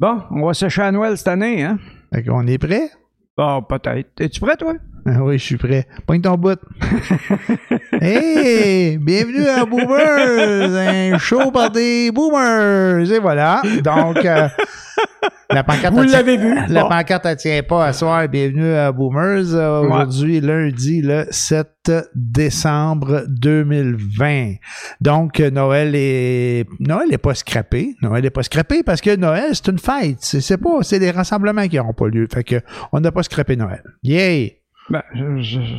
Bon, on va sécher à Noël cette année, hein? Fait qu'on est prêt? Bon, peut-être. Es-tu prêt, toi? Ah oui, je suis prêt. Pogne ton bout. hey! Bienvenue à Boomers! Un show par des Boomers! Et voilà. Donc, euh, la pancarte... Vous l'avez vu. La Bon. pancarte, elle tient pas à soir. Bienvenue à Boomers. Euh, Aujourd'hui, lundi, le 7 décembre 2020. Donc, Noël est... Noël est pas scrappé. Noël est pas scrappé parce que Noël, c'est une fête. C'est c'est pas... C'est des rassemblements qui n'auront pas lieu. Fait que, on n'a pas scrappé Noël. Yay! Ben,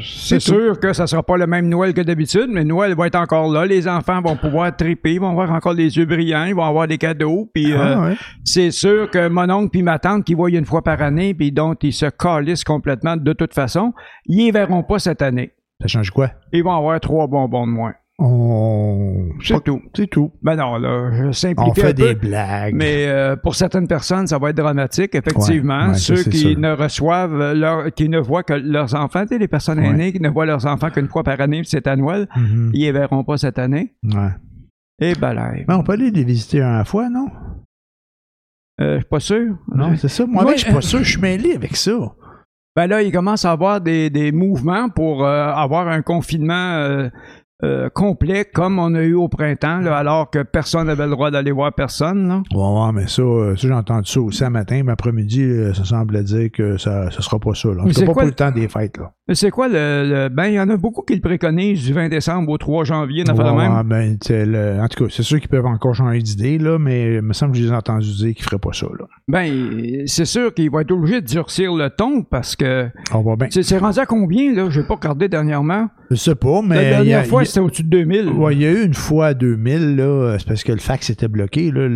c'est sûr que ça sera pas le même Noël que d'habitude, mais Noël va être encore là. Les enfants vont pouvoir triper, ils vont avoir encore les yeux brillants, ils vont avoir des cadeaux. Puis euh, Ah, ouais. c'est sûr que mon oncle puis ma tante qui voient une fois par année, puis dont ils se calissent complètement de toute façon, ils verront pas cette année. Ça change quoi? Ils vont avoir trois bonbons de moins. On... C'est tout. C'est tout. Ben non, là, je simplifie On fait un des peu. blagues. Mais euh, pour certaines personnes, ça va être dramatique, effectivement. Ouais, ouais, ça, Ceux qui sûr. ne reçoivent, euh, leur, qui ne voient que leurs enfants, tu sais, les personnes Ouais. aînées qui ne voient leurs enfants qu'une fois par année, c'est à Noël, Mhm. ils les verront pas cette année. Ouais. Et ben là, Mais on peut aller les visiter un à la fois, non? euh, je suis pas sûr. Non, c'est ça. Moi, je suis pas sûr. Je suis mêlé avec ça. Ben là, il commence à avoir des, des mouvements pour euh, avoir un confinement euh, complet comme on a eu au printemps, là, alors que personne n'avait le droit d'aller voir personne. Là. Ouais, ouais, mais ça, euh, ça j'ai entendu ça aussi un matin, mais après-midi, euh, ça semble dire que ça ne sera pas ça. Là. Mais C'est c'est pas quoi pour le- le temps des fêtes. Là. Mais c'est quoi le, le- Ben, il y en a beaucoup qui le préconisent du 20 décembre au 3 janvier, de Ouais, même. ben, le- en tout cas, c'est sûr qu'ils peuvent encore changer d'idée, là, mais il me semble que je les ai entendus dire qu'ils ne feraient pas ça. Là. Ben, c'est sûr qu'il va être obligé de durcir le ton parce que On va bien. c'est rendu à combien, là? J'ai pas regardé dernièrement. Je sais pas, mais. La a- dernière fois, c'était au-dessus de 2000. Ouais, il y a eu une fois à 2000, là, c'est parce que le fax était bloqué, là,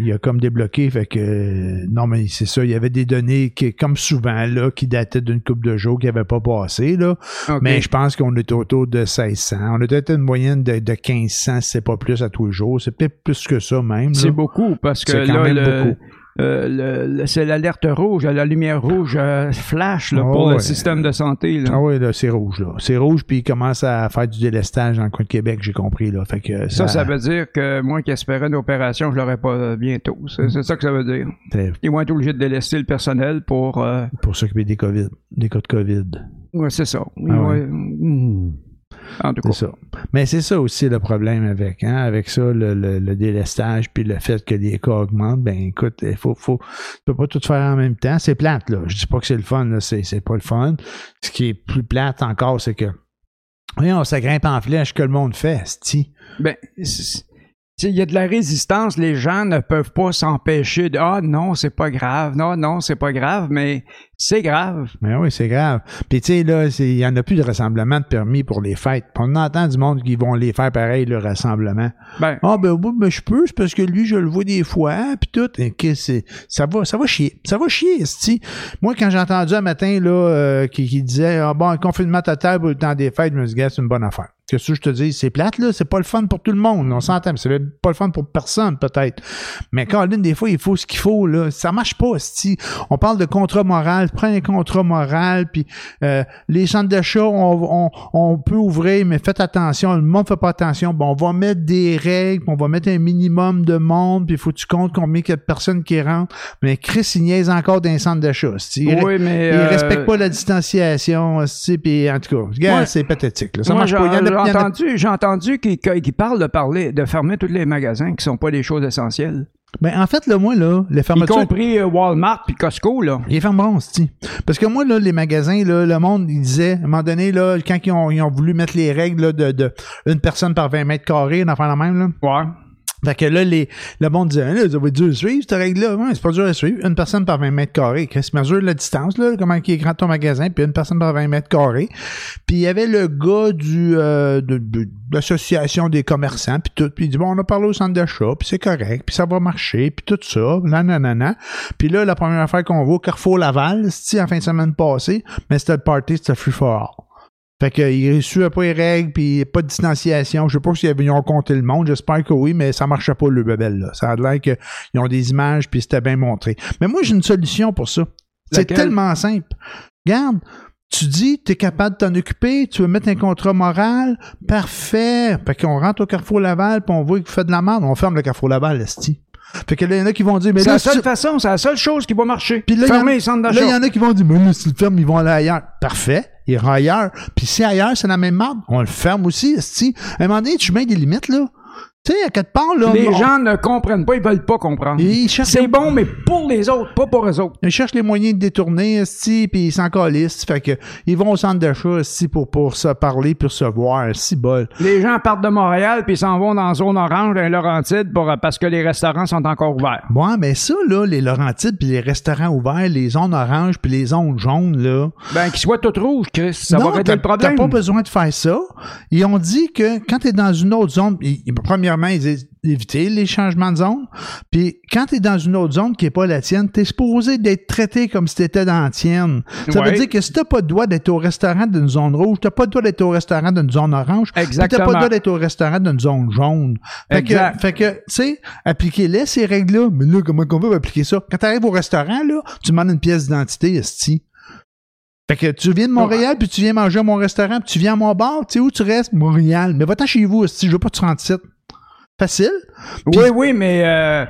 il, a, comme débloqué, fait que, euh, non, mais c'est ça, il y avait des données qui, comme souvent, là, qui dataient d'une coupe de jours qui n'avaient pas passé, là, mais je pense qu'on est autour de 1600, on a peut-être une moyenne de, de 1500, si c'est pas plus à tous les jours, c'est peut-être plus que ça même. C'est beaucoup parce que quand là, même le- beaucoup. euh, c'est l'alerte rouge, la lumière rouge euh, flash là, Oh, pour le système de santé. Là. Ah oui, c'est rouge, là. C'est rouge, puis il commence à faire du délestage dans le coin de Québec, j'ai compris, là. Fait que Ça, ça, ça veut dire que moi qui espérais une opération, je l'aurais pas bientôt. C'est c'est ça que ça veut dire. Ils vont être obligés de délester le personnel pour. euh, pour s'occuper des COVID, des cas de COVID. Ouais, c'est ça. Ah ouais. En tout cas. C'est ça. Mais c'est ça aussi le problème avec, hein, avec ça, le, le, le délestage, puis le fait que les cas augmentent, ben écoute, il faut, faut, tu peux pas tout faire en même temps. C'est plate, là. Je dis pas que c'est le fun, là, c'est, c'est pas le fun. Ce qui est plus plate encore, c'est que, voyons, ça grimpe en flèche que le monde fait, sti. Ben, il y a de la résistance. Les gens ne peuvent pas s'empêcher de Ah non, c'est pas grave. Non, non, c'est pas grave, mais c'est grave. Mais oui, c'est grave. Puis tu sais, là, il y en a plus de rassemblement de permis pour les fêtes. Puis on entend du monde qui vont les faire pareil, le rassemblement. Ben, Ah ben oui, ben je peux, c'est parce que lui, je le vois des fois, puis tout. Et que ça va, ça va chier. Ça va chier, esti. Moi, quand j'ai entendu un matin là, euh, qui, qui disait Ah bon, un confinement total pour le temps des fêtes, je me suis dit, Gars, c'est une bonne affaire. Que ça, je te dis, c'est plate, là, c'est pas le fun pour tout le monde. On s'entend, mais c'est pas le fun pour personne, peut-être. Mais Colin, des fois, il faut ce qu'il faut, là. Ça marche pas, esti. On parle de contrat moral, prends un contrat moral, puis euh, les centres d'achat, on, on, on peut ouvrir, mais faites attention, le monde fait pas attention. Bon, on va mettre des règles, on va mettre un minimum de monde, puis il faut que tu comptes combien il y a de personnes qui rentrent. Mais Chris, il niaise encore dans les centres d'achat. Il, oui, mais. il euh, respecte pas la distanciation, puis en tout cas, regarde, c'est pathétique. là. Ça moi, marche pas. J'ai il y en a- entendu, j'ai entendu qu'il qu'il parle de parler, de fermer tous les magasins qui sont pas des choses essentielles? Ben, en fait, là, moi, là, les Y fermetures... compris euh, Walmart puis Costco, là. Ils fermeront, c'ti. Parce que moi, là, les magasins, là, le monde, il disait, à un moment donné, là, quand ils ont, ils ont voulu mettre les règles là, de, de une personne par 20 mètres carrés, d'en faire la même, là. Ouais. Fait que là, les, le monde disait, Ah, là, ça va être dur à suivre, cette règle-là. Ouais, c'est pas dur à suivre. Une personne par 20 mètres carrés. Chris mesure la distance, là, comment qui est grand ton magasin, puis une personne par 20 mètres carrés. Puis il y avait le gars du, euh, de, de- de l'association des commerçants, puis tout. Puis il dit, bon, on a parlé au centre d'achat, puis c'est correct, puis ça va marcher, puis tout ça, nanana. Puis là, la première affaire qu'on voit, Carrefour Laval, c'est en fin de semaine passée, mais c'était le party, c'était free for. Fait qu'il suivait pas les règles, puis pas de distanciation. Je sais pas s'ils ont compté le monde, j'espère que oui, mais ça marchait pas le bebel, là. Ça a l'air qu'ils ont des images, puis c'était bien montré. Mais moi, j'ai une solution pour ça. C'est tellement simple. Regarde, tu dis, tu es capable de t'en occuper, tu veux mettre un contrat moral, parfait. Fait qu'on rentre au Carrefour Laval, puis on voit qu'il fait de la merde, on ferme le Carrefour Laval, esti. Fait que là, il y en a qui vont dire, mais C'est la si seule tu- façon, c'est la seule chose qui va marcher. Puis là, il y en- Fermer les centres Là, d'achat. il y en a qui vont dire, mais là, si le ferme, ils vont aller ailleurs. Parfait. Ils iront ailleurs. Puis si ailleurs, c'est la même marde, on le ferme aussi, esti. À un moment donné, tu mets des limites, là. Tu sais, à quelque part, là. Les on- gens ne comprennent pas, ils veulent pas comprendre. C'est bon, mais pour les autres, pas pour eux autres. ils cherchent les moyens de détourner, esti, puis ils s'en calissent. Fait que, ils vont au centre d'achat, esti, pour, pour se parler, pour se voir, si bol. Les gens partent de Montréal puis ils s'en vont dans la zone orange, dans Laurentides, pour, parce que les restaurants sont encore ouverts. Ouais, mais ça, là, les Laurentides, puis les restaurants ouverts, les zones oranges, puis les zones jaunes, là. Ben, qu'ils soient toutes rouges, Chris. Ça non, va régler le problème. T'as pas besoin de faire ça. Ils ont dit que quand t'es dans une autre zone, ils- premièrement, ils disent éviter les changements de zone. Puis quand t'es dans une autre zone qui est pas la tienne, t'es supposé d'être traité comme si t'étais dans la tienne. Ça Ouais. veut dire que si t'as pas le droit d'être au restaurant d'une zone rouge, t'as pas le droit d'être au restaurant d'une zone orange, t'as Exactement. pas le droit d'être au restaurant d'une zone jaune. Fait que, Exact. fait que, tu sais, appliquez-les ces règles-là. Mais là, comment qu'on va appliquer ça? Quand t'arrives au restaurant, là, tu demandes une pièce d'identité, esti. Fait que tu viens de Montréal, puis tu viens manger à mon restaurant, puis tu viens à mon bar, tu sais où tu restes? Montréal. Mais va-t'en chez vous, si je veux pas que tu rentres ici. Facile. Oui, oui, mais euh,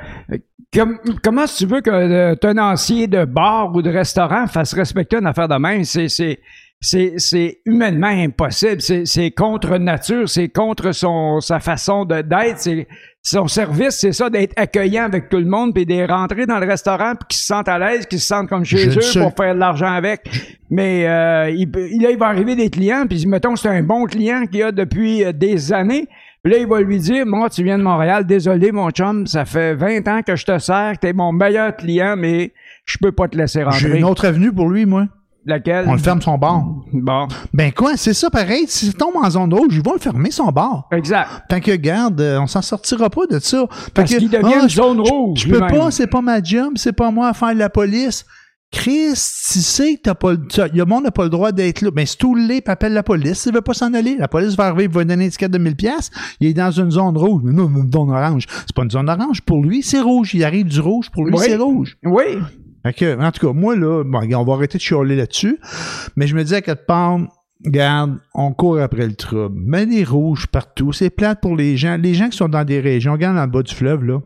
comme- comment tu veux que euh, tenancier de bar ou de restaurant fasse respecter une affaire de même? C'est, c'est, c'est, c'est humainement impossible. C'est, c'est contre nature, c'est contre son, sa façon de, d'être. C'est, son service, c'est ça, d'être accueillant avec tout le monde, puis de rentrer dans le restaurant, puis qu'ils se sentent à l'aise, qu'ils se sentent comme chez Je eux sais. pour faire de l'argent avec. Mais euh, il, là, il va arriver des clients, puis mettons c'est un bon client qu'il a depuis euh, des années. Puis là, il va lui dire, moi, tu viens de Montréal, désolé, mon chum, ça fait 20 ans que je te sers, t'es mon meilleur client, mais je peux pas te laisser J'ai rentrer. une autre avenue pour lui, moi. Laquelle? On le ferme son bar. Bon, Ben quoi, c'est ça pareil. Si ça tombe en zone rouge, ils vont le fermer son bar. exact. Tant que garde, euh, on s'en sortira pas de ça. Parce qu'il devient ah, une zone rouge. Je peux pas, c'est pas ma job, c'est pas moi à faire de la police. Chris, tu sais que t'as pas le, t'as- le monde n'a pas le droit d'être là. Ben, si tout puis appelle la police. S'il veut pas s'en aller, la police va arriver, il va donner une étiquette de 1000 pièces. Il est dans une zone rouge. Mais non, une zone orange. C'est pas une zone orange. Pour lui, c'est rouge. Il arrive du rouge. Pour lui, Oui. c'est rouge. Oui. Fait que, en tout cas, moi, là, bon, on va arrêter de chialer là-dessus. Mais je me dis à quelque part, regarde, on court après le trouble. Mais les rouges partout, c'est plate pour les gens. Les gens qui sont dans des régions, regarde dans le bas du fleuve, là.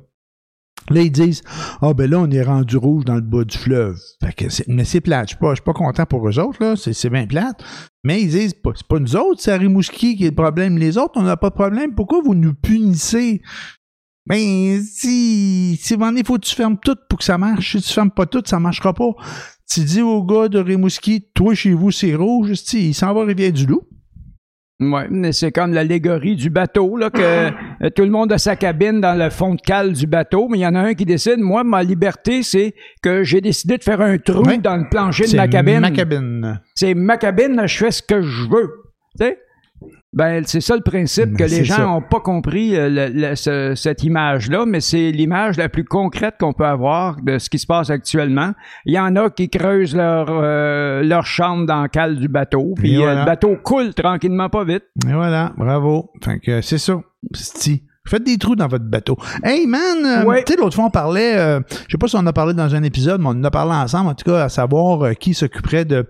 Là, ils disent, ah, ben là, on est rendu rouge dans le bas du fleuve. Fait que mais c'est plate. Je je suis pas content pour eux autres, là. C'est, bien plate. Mais ils disent, c'est pas nous autres, c'est Rimouski qui est le problème. Les autres, on n'a pas de problème. Pourquoi vous nous punissez? Ben, si, si il faut que tu fermes tout pour que ça marche. Si tu fermes pas tout, ça marchera pas. Tu dis au gars de Rimouski, toi, chez vous, c'est rouge, si, il s'en va à Rivière-du-Loup. Ouais, mais c'est comme l'allégorie du bateau, là, que euh, tout le monde a sa cabine dans le fond de cale du bateau, mais il y en a un qui décide, moi, ma liberté, c'est que j'ai décidé de faire un trou dans le plancher de ma cabine. Ma cabine. C'est ma cabine, je fais ce que je veux. Tu sais? Ben, c'est ça le principe Ben, que c'est les gens n'ont pas compris euh, le- le- ce- cette image-là, mais c'est l'image la plus concrète qu'on peut avoir de ce qui se passe actuellement. Il y en a qui creusent leur, euh, leur chambre dans le cale du bateau, puis euh, le bateau coule tranquillement pas vite. Et voilà, bravo. Fait que c'est ça. Sti. Faites des trous dans votre bateau. Hey man, euh, Ouais. tu sais, l'autre fois on parlait, euh, je sais pas si on en a parlé dans un épisode, mais on en a parlé ensemble, en tout cas, à savoir euh, qui s'occuperait de,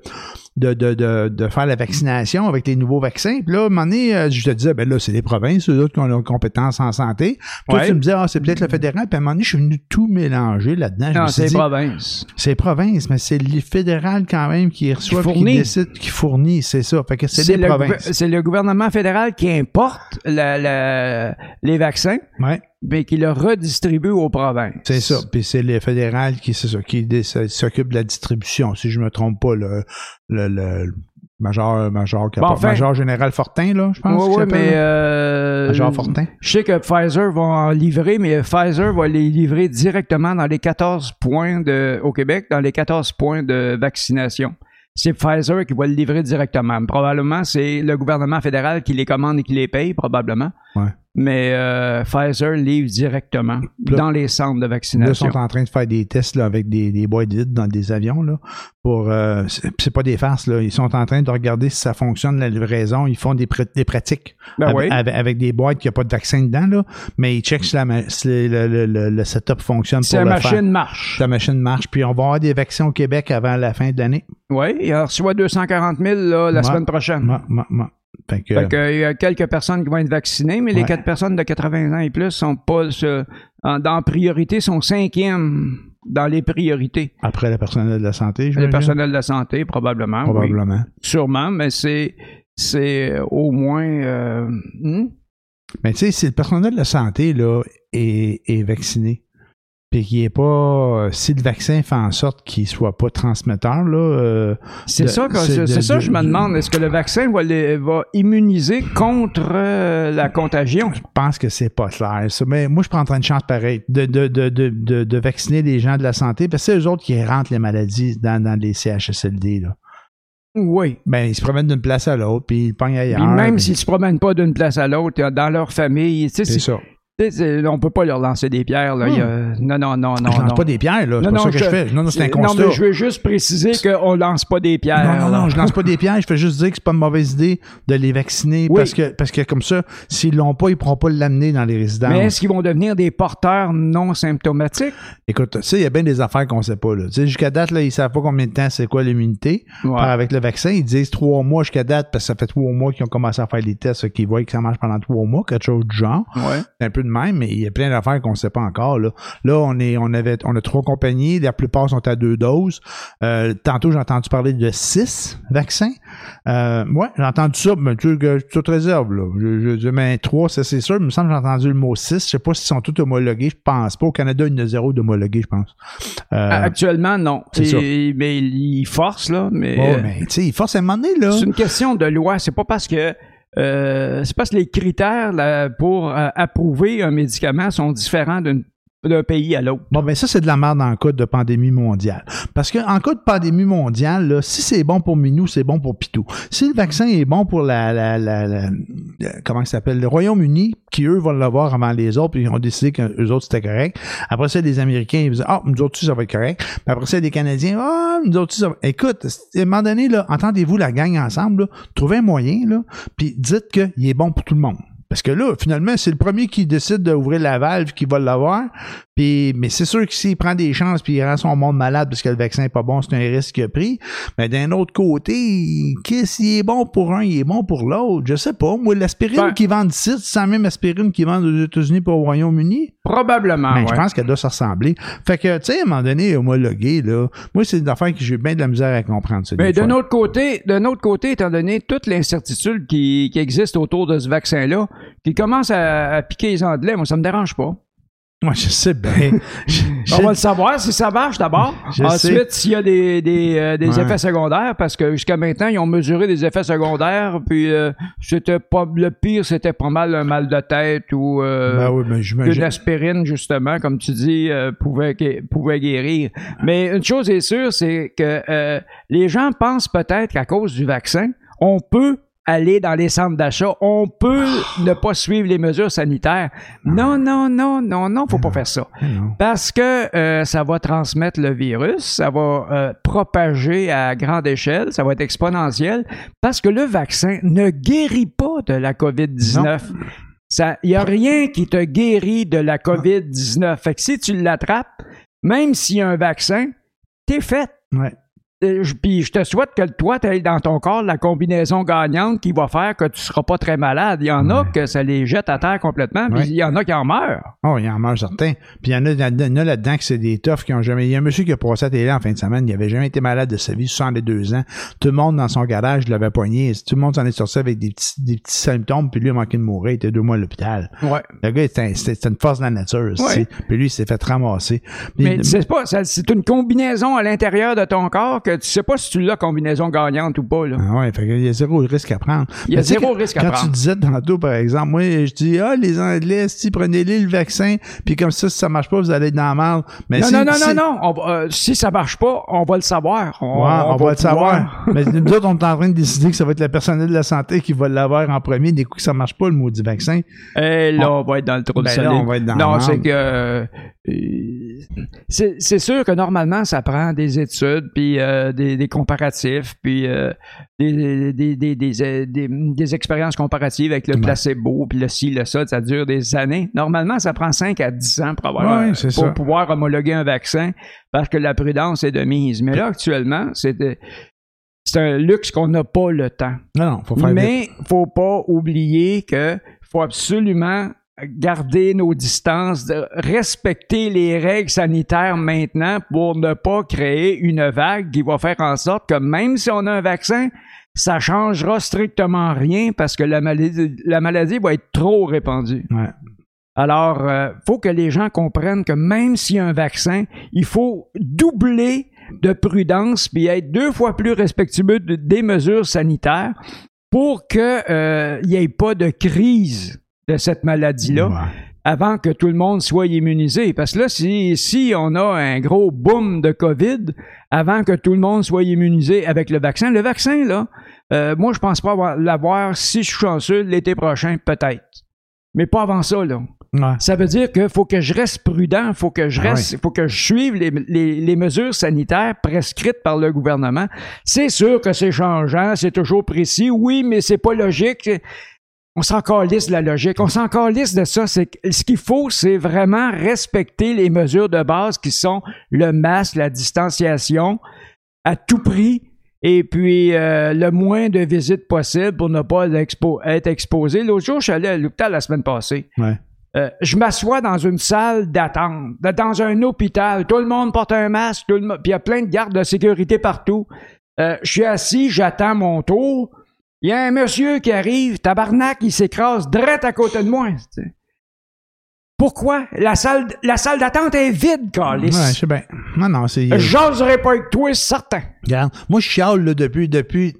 de, de, de, de faire la vaccination avec les nouveaux vaccins. Puis là, à un moment donné, euh, je te disais, ben là, c'est les provinces, eux autres qui ont leurs compétences en santé. Puis Toi, Ouais. tu me disais, ah, c'est peut-être le fédéral. Puis à un moment donné, je suis venu tout mélanger là-dedans. Non, c'est dit, province. c'est province, mais c'est le fédéral quand même qui reçoit, qui fournit. décide, qui fournit, c'est ça. Fait que c'est les le, provinces. c'est le gouvernement fédéral qui importe la- la- les vaccins, Ouais. Mais qui le redistribue aux provinces. C'est ça. Puis c'est le fédéral qui, c'est ça, qui dé- s'occupe de la distribution. Si je me trompe pas, le, le, le major, major, Bon, enfin. major général Fortin, là, je pense. Oui, oui, mais euh, Major Fortin. je sais que Pfizer va en livrer, mais Pfizer va les livrer directement dans les 14 points de, au Québec, dans les 14 points de vaccination. C'est Pfizer qui va le livrer directement. Probablement, c'est le gouvernement fédéral qui les commande et qui les paye, probablement. Ouais. Mais euh, Pfizer livre directement Là- dans les centres de Là, ils vaccination. sont en train de faire des tests là, avec des, des boîtes vides dans des avions. Là, pour euh, c'est pas des farces. Là. Ils sont en train de regarder si ça fonctionne, la livraison. Ils font des, pr- des pratiques Ben avec, oui. avec- avec des boîtes qui n'ont pas de vaccin dedans. Là, mais ils checkent si, la si le, le- le- le setup fonctionne Si pour la le faire. machine marche. La machine marche. Puis on va avoir des vaccins au Québec avant la fin de l'année. Oui, il reçoit 240 000 là, la Ouais. semaine prochaine. Fait que, Fait que, il y a quelques personnes qui vont être vaccinées, mais les quatre personnes de 80 ans et plus sont pas ce- en- dans priorité, sont cinquièmes dans les priorités. Après le personnel de la santé, je Le personnel de la santé, probablement. oui. Probablement. Sûrement, mais c'est c'est au moins euh, hmm? Mais tu sais, si le personnel de la santé là, est, est vacciné, puis qu'il est pas. Si le vaccin fait en sorte qu'il soit pas transmetteur, là. euh, c'est ça que c'est de- ça de- que je me demande. Est-ce que le vaccin va, les- va immuniser contre euh, la contagion? je pense que c'est pas clair. ça. Mais moi, je prends une chance pareille de, de, de, de, de, de vacciner les gens de la santé, parce que c'est eux autres qui rentrent les maladies dans, dans les CHSLD. Là. Oui. Ben, ils se promènent d'une place à l'autre, puis ils pognent ailleurs. Puis même puis- s'ils se promènent pas d'une place à l'autre, euh, dans leur famille, tu sais, C'est c'est- ça. C'est- on peut pas leur lancer des pierres. Là. Y a- Non, non, non, non. je lance non. pas des pierres, là. C'est pas ça que je, fais. Non, non, c'est un Non, mais je veux juste préciser qu'on lance pas des pierres. Non, non, non, je lance pas des pierres, je fais juste dire que c'est pas une mauvaise idée de les vacciner Oui. parce que parce que comme ça, s'ils l'ont pas, ils pourront pas l'amener dans les résidences. Mais est-ce qu'ils vont devenir des porteurs non symptomatiques? Écoute, tu sais, il y a bien des affaires qu'on sait pas. Là. Tu sais, jusqu'à date, là, ils savent pas combien de temps c'est quoi l'immunité. Ouais. Avec le vaccin, ils disent trois mois jusqu'à date, parce que ça fait trois mois qu'ils ont commencé à faire les tests, qu'ils voient que ça marche pendant trois mois, quelque chose du genre. Ouais. C'est un peu de même, mais il y a plein d'affaires qu'on sait pas encore. Là, là on est, on avait, on a trois compagnies, la plupart sont à deux doses. Euh, tantôt, j'ai entendu parler de six vaccins. Euh, ouais, j'ai entendu ça, mais tu sais, que tu te réserves, là. Je, je mais trois, ça c'est sûr. Il me semble que j'ai entendu le mot six. Je sais pas s'ils sont tous homologués. Je pense pas. Au Canada, il y en a zéro d'homologués, je pense. Euh, Actuellement, non. ça. Mais ils forcent, là. Mais, ouais, mais tu sais, il faut à un moment donné, là. c'est une question de loi. C'est pas parce que. Euh, c'est parce que les critères pour euh, approuver un médicament sont différents d'une- d'un pays à l'autre. Bon, ben ça, c'est de la merde en cas de pandémie mondiale. Parce que en cas de pandémie mondiale, là, si c'est bon pour Minou, c'est bon pour Pitou. Si le vaccin est bon pour la, la, la, comment ça s'appelle, le Royaume-Uni, qui eux vont l'avoir avant les autres, puis ils ont décidé qu'eux autres c'était correct. Après ça, les Américains, ils disaient, ah, nous autres ça va être correct. Puis après ça, les Canadiens, ah, nous autres ça va... Écoute, à un moment donné, là, entendez-vous la gang ensemble, trouvez un moyen, là, puis dites qu'il est bon pour tout le monde. Parce que là, finalement, c'est le premier qui décide d'ouvrir la valve qui va l'avoir. Puis, mais c'est sûr que s'il prend des chances puis il rend son monde malade parce que le vaccin n'est pas bon, c'est un risque qu'il a pris. Mais d'un autre côté, qu'est-ce qui est bon pour un, il est bon pour l'autre. Je sais pas. Moi, l'aspirine Ben- qui vend ici, c'est la même aspirine qui vend aux États-Unis pour au Royaume-Uni? Probablement. Ben, ouais. je pense qu'elle doit se ressembler. Fait que, tu sais, à un moment donné, homologué, là, moi, c'est une affaire que j'ai bien de la misère à comprendre. Mais des d'un autre côté, d'un autre côté, étant donné toute l'incertitude qui, qui existe autour de ce vaccin-là, qui commence à, à piquer les Anglais, moi, ça me dérange pas. Moi, je sais bien. Je- On va le savoir si ça marche d'abord. Ensuite, s'il y a des, des, euh, des Ouais. effets secondaires, parce que jusqu'à maintenant, ils ont mesuré des effets secondaires, puis euh, c'était pas le pire, c'était pas mal un mal de tête ou euh, Ben oui, mais que j'imagine. l'aspirine, justement, comme tu dis, euh, pouvait, pouvait guérir. Mais une chose est sûre, c'est que les gens pensent peut-être qu'à cause du vaccin, on peut aller dans les centres d'achat, on peut ne pas suivre les mesures sanitaires. Non, non, non, non, non, faut pas faire ça. Parce que euh, ça va transmettre le virus, ça va euh, propager à grande échelle, ça va être exponentiel, parce que le vaccin ne guérit pas de la COVID-19. Il n'y a rien qui te guérit de la COVID-19. Fait que si tu l'attrapes, même s'il y a un vaccin, t'es fait. Ouais. Euh, je- Puis je te souhaite que toi, tu aies dans ton corps la combinaison gagnante qui va faire que tu seras pas très malade. Il y en a que ça les jette à terre complètement, puis Ouais. il y en a qui en meurent. Oh, il en mange certains. Puis il y en a, y là-dedans que c'est des toughs qui ont jamais. Il y a un monsieur qui a passé à télé en fin de semaine, il avait jamais été malade de sa vie, 62 ans. Tout le monde dans son garage l'avait poigné. Tout le monde s'en est sorti avec des petits, des petits symptômes, puis lui a manqué de mourir, il était deux mois à l'hôpital. Ouais. Le gars, c'était un- c'était une force de la nature. Puis lui, il s'est fait ramasser. Puis- Mais c'est pas, c'est une combinaison à l'intérieur de ton corps que tu sais pas si tu l'as combinaison gagnante ou pas, là. Ah ouais, fait qu'il y a zéro risque à prendre. Il y a zéro quand- risque à Quand prendre. tu disais tantôt, par exemple, moi, je dis, ah, les Anglais, si prenez-les le vaccin, puis comme ça, si ça marche pas, vous allez être dans la merde. Mais Non, si- non, non, si- non, non, on euh, si ça marche pas, on va le savoir. On, Ouais, on, va, le savoir. Mais nous autres, on est en train de décider que ça va être le personnel de la santé qui va l'avoir en premier. Des coups que ça marche pas, le maudit vaccin. Et là, on va être dans le trou Ben de là, solide. on va être dans non, c'est que c'est sûr que normalement, ça prend des études, puis euh, des, des comparatifs, puis euh, des, euh, expériences comparatives avec le placebo, puis le ci, le ça, ça dure des années. Normalement, ça prend 5 à 10 ans pour, avoir, c'est pour ça. pouvoir homologuer un vaccin, parce que la prudence est de mise. Mais là, actuellement, c'est c'est un luxe qu'on n'a pas le temps. Non, non, faut faire. Mais faut pas oublier que faut absolument garder nos distances, de respecter les règles sanitaires maintenant pour ne pas créer une vague qui va faire en sorte que même si on a un vaccin, ça changera strictement rien parce que la maladie, la maladie va être trop répandue. Ouais. Alors, il faut que les gens comprennent que même s'il y a un vaccin, il faut doubler de prudence puis être deux fois plus respectueux de- des mesures sanitaires pour qu'il n'y ait pas de crise de cette maladie-là Ouais. avant que tout le monde soit immunisé. Parce que là, si, si on a un gros boom de COVID avant que tout le monde soit immunisé avec le vaccin, le vaccin, là, euh, moi, je pense pas avoir- l'avoir, si je suis chanceux, l'été prochain, peut-être. Mais pas avant ça, là. Ouais. Ça veut dire qu'il faut que je reste prudent, faut que je Ah reste, faut que je suive les, les- les mesures sanitaires prescrites par le gouvernement. C'est sûr que c'est changeant, c'est toujours précis, oui, mais c'est pas logique. On s'en calisse de la logique, on s'en calisse de ça. C'est ce qu'il faut, c'est vraiment respecter les mesures de base qui sont le masque, la distanciation, à tout prix. Et puis, euh, le moins de visites possible pour ne pas expo- être exposé. L'autre jour, je suis allé à l'hôpital la semaine passée. Ouais. Euh, je m'assois dans une salle d'attente, dans un hôpital. Tout le monde porte un masque, tout le mo- puis il y a plein de gardes de sécurité partout. Euh, je suis assis, j'attends mon tour. Il y a un monsieur qui arrive, tabarnak, il s'écrase direct à côté de moi. tu sais. Pourquoi? La salle, la salle d'attente est vide, Carlis. Ouais, je sais bien. Non, non, c'est. Je jaserai pas avec toi, c'est certain. Regarde, moi, je chiale là, depuis, depuis,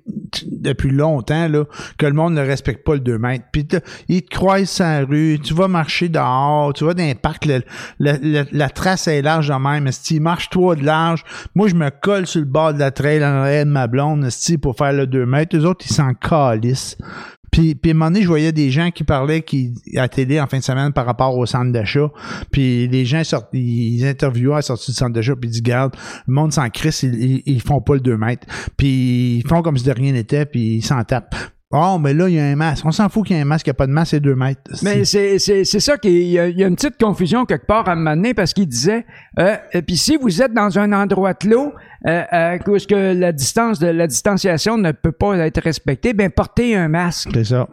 depuis longtemps là, que le monde ne respecte pas le 2 mètres. Puis ils te croisent la rue, tu vas marcher dehors, tu vas dans un parc, le- le- le- la trace est large de même. Si marche toi de large, moi, je me colle sur le bord de la trail en arrière de ma blonde esti, pour faire le 2 mètres? Les autres, ils s'en calissent. Puis, puis un moment donné, je voyais des gens qui parlaient qui, à la télé en fin de semaine par rapport au centre d'achat. Puis les gens sortent, ils interviewaient à la sortie du centre d'achat, puis ils disent, garde, le monde s'en crisse, ils, ils, ils font pas le 2 mètres. Puis ils font comme si de rien n'était, puis ils s'en tapent. Oh, mais là, il y a un masque. On s'en fout qu'il y ait un masque, il n'y a pas de masque, c'est 2 mètres. Mais c'est, c'est, c'est ça qu'il y y a une petite confusion quelque part à un moment donné parce qu'il disait, euh, et puis si vous êtes dans un endroit clos, euh, euh, que la distance de la distanciation ne peut pas être respectée, ben portez un masque. C'est ça.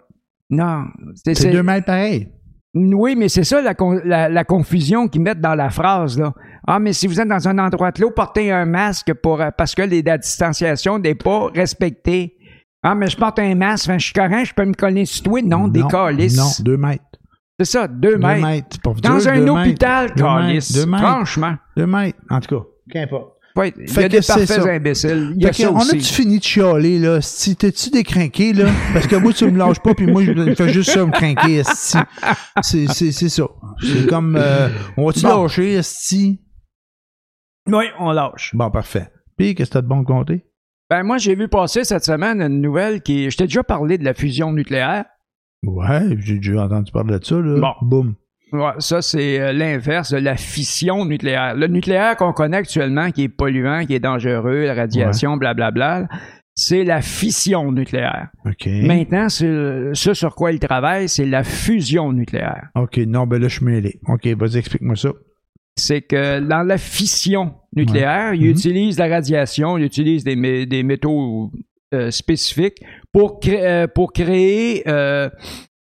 Non, c'est, 2 mètres pareil. oui, mais c'est ça la, la, la confusion qu'ils mettent dans la phrase là. Ah, mais si vous êtes dans un endroit clos, portez un masque pour euh, parce que les, la distanciation n'est pas respectée. Ah, mais je porte un masque, je suis correct, je peux me coller sur toi. Non, des calices. Non, 2 mètres. C'est ça, deux 2 mètres. mètres. Pour Dans dire un deux hôpital, mètres. Deux mètres. calice. Deux mètres. Franchement. 2 mètres. En tout cas, qu'importe. Ouais, il y Fait a que des c'est parfaits ça. imbéciles. Il y a Fait que ça on aussi. a-tu fini de chialer, là? Si t'es-tu décrinqué, là? Parce que moi, tu me lâches pas, puis moi, je fais juste ça, me crinquer, esti. C'est, c'est, c'est ça. C'est comme, euh, on va-tu Bon. lâcher, esti? Oui, on lâche. Bon, parfait. Puis, qu'est-ce que t'as de bon compter? Ben, moi, j'ai vu passer cette semaine une nouvelle qui. Je t'ai déjà parlé de la fusion nucléaire. Ouais, j'ai déjà entendu parler de ça, là. Bon. Boum. Ouais, ça, c'est euh, l'inverse de la fission nucléaire. Le nucléaire qu'on connaît actuellement, qui est polluant, qui est dangereux, la radiation, blablabla, c'est la fission nucléaire. OK. Maintenant, c'est- ce sur quoi il travaille, c'est la fusion nucléaire. OK, non, ben là, je suis mêlé. OK, vas-y, explique-moi ça. C'est que dans la fission nucléaire, Ouais. ils Mhm. utilisent la radiation, ils utilisent des, mé- des métaux euh, spécifiques pour, cré- euh, pour créer euh,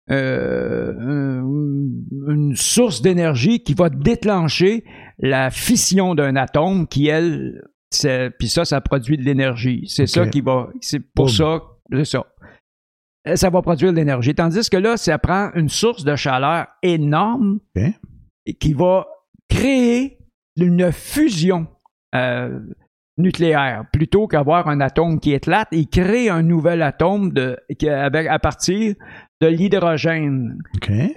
euh, un- une source d'énergie qui va déclencher la fission d'un atome qui, elle, c'est- puis ça, ça produit de l'énergie. C'est ça qui va, c'est pour ça, c'est ça. Ça va produire de l'énergie. Tandis que là, ça prend une source de chaleur énorme qui va créer une fusion euh, nucléaire plutôt qu'avoir un atome qui éclate. Il crée un nouvel atome de, qui- avec, à partir de l'hydrogène.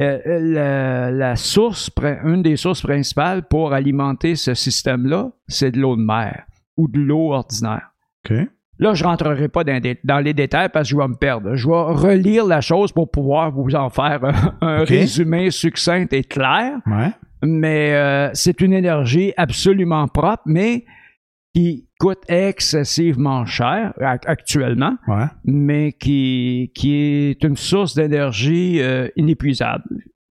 Euh, la, la source, une des sources principales pour alimenter ce système-là, c'est de l'eau de mer ou de l'eau ordinaire. Là, je rentrerai pas dans, des- dans les détails parce que je vais me perdre. Je vais relire la chose pour pouvoir vous en faire un, résumé succinct et clair Ouais. Mais euh, c'est une énergie absolument propre, mais qui coûte excessivement cher ac- actuellement, Ouais. mais qui, qui est une source d'énergie euh, inépuisable,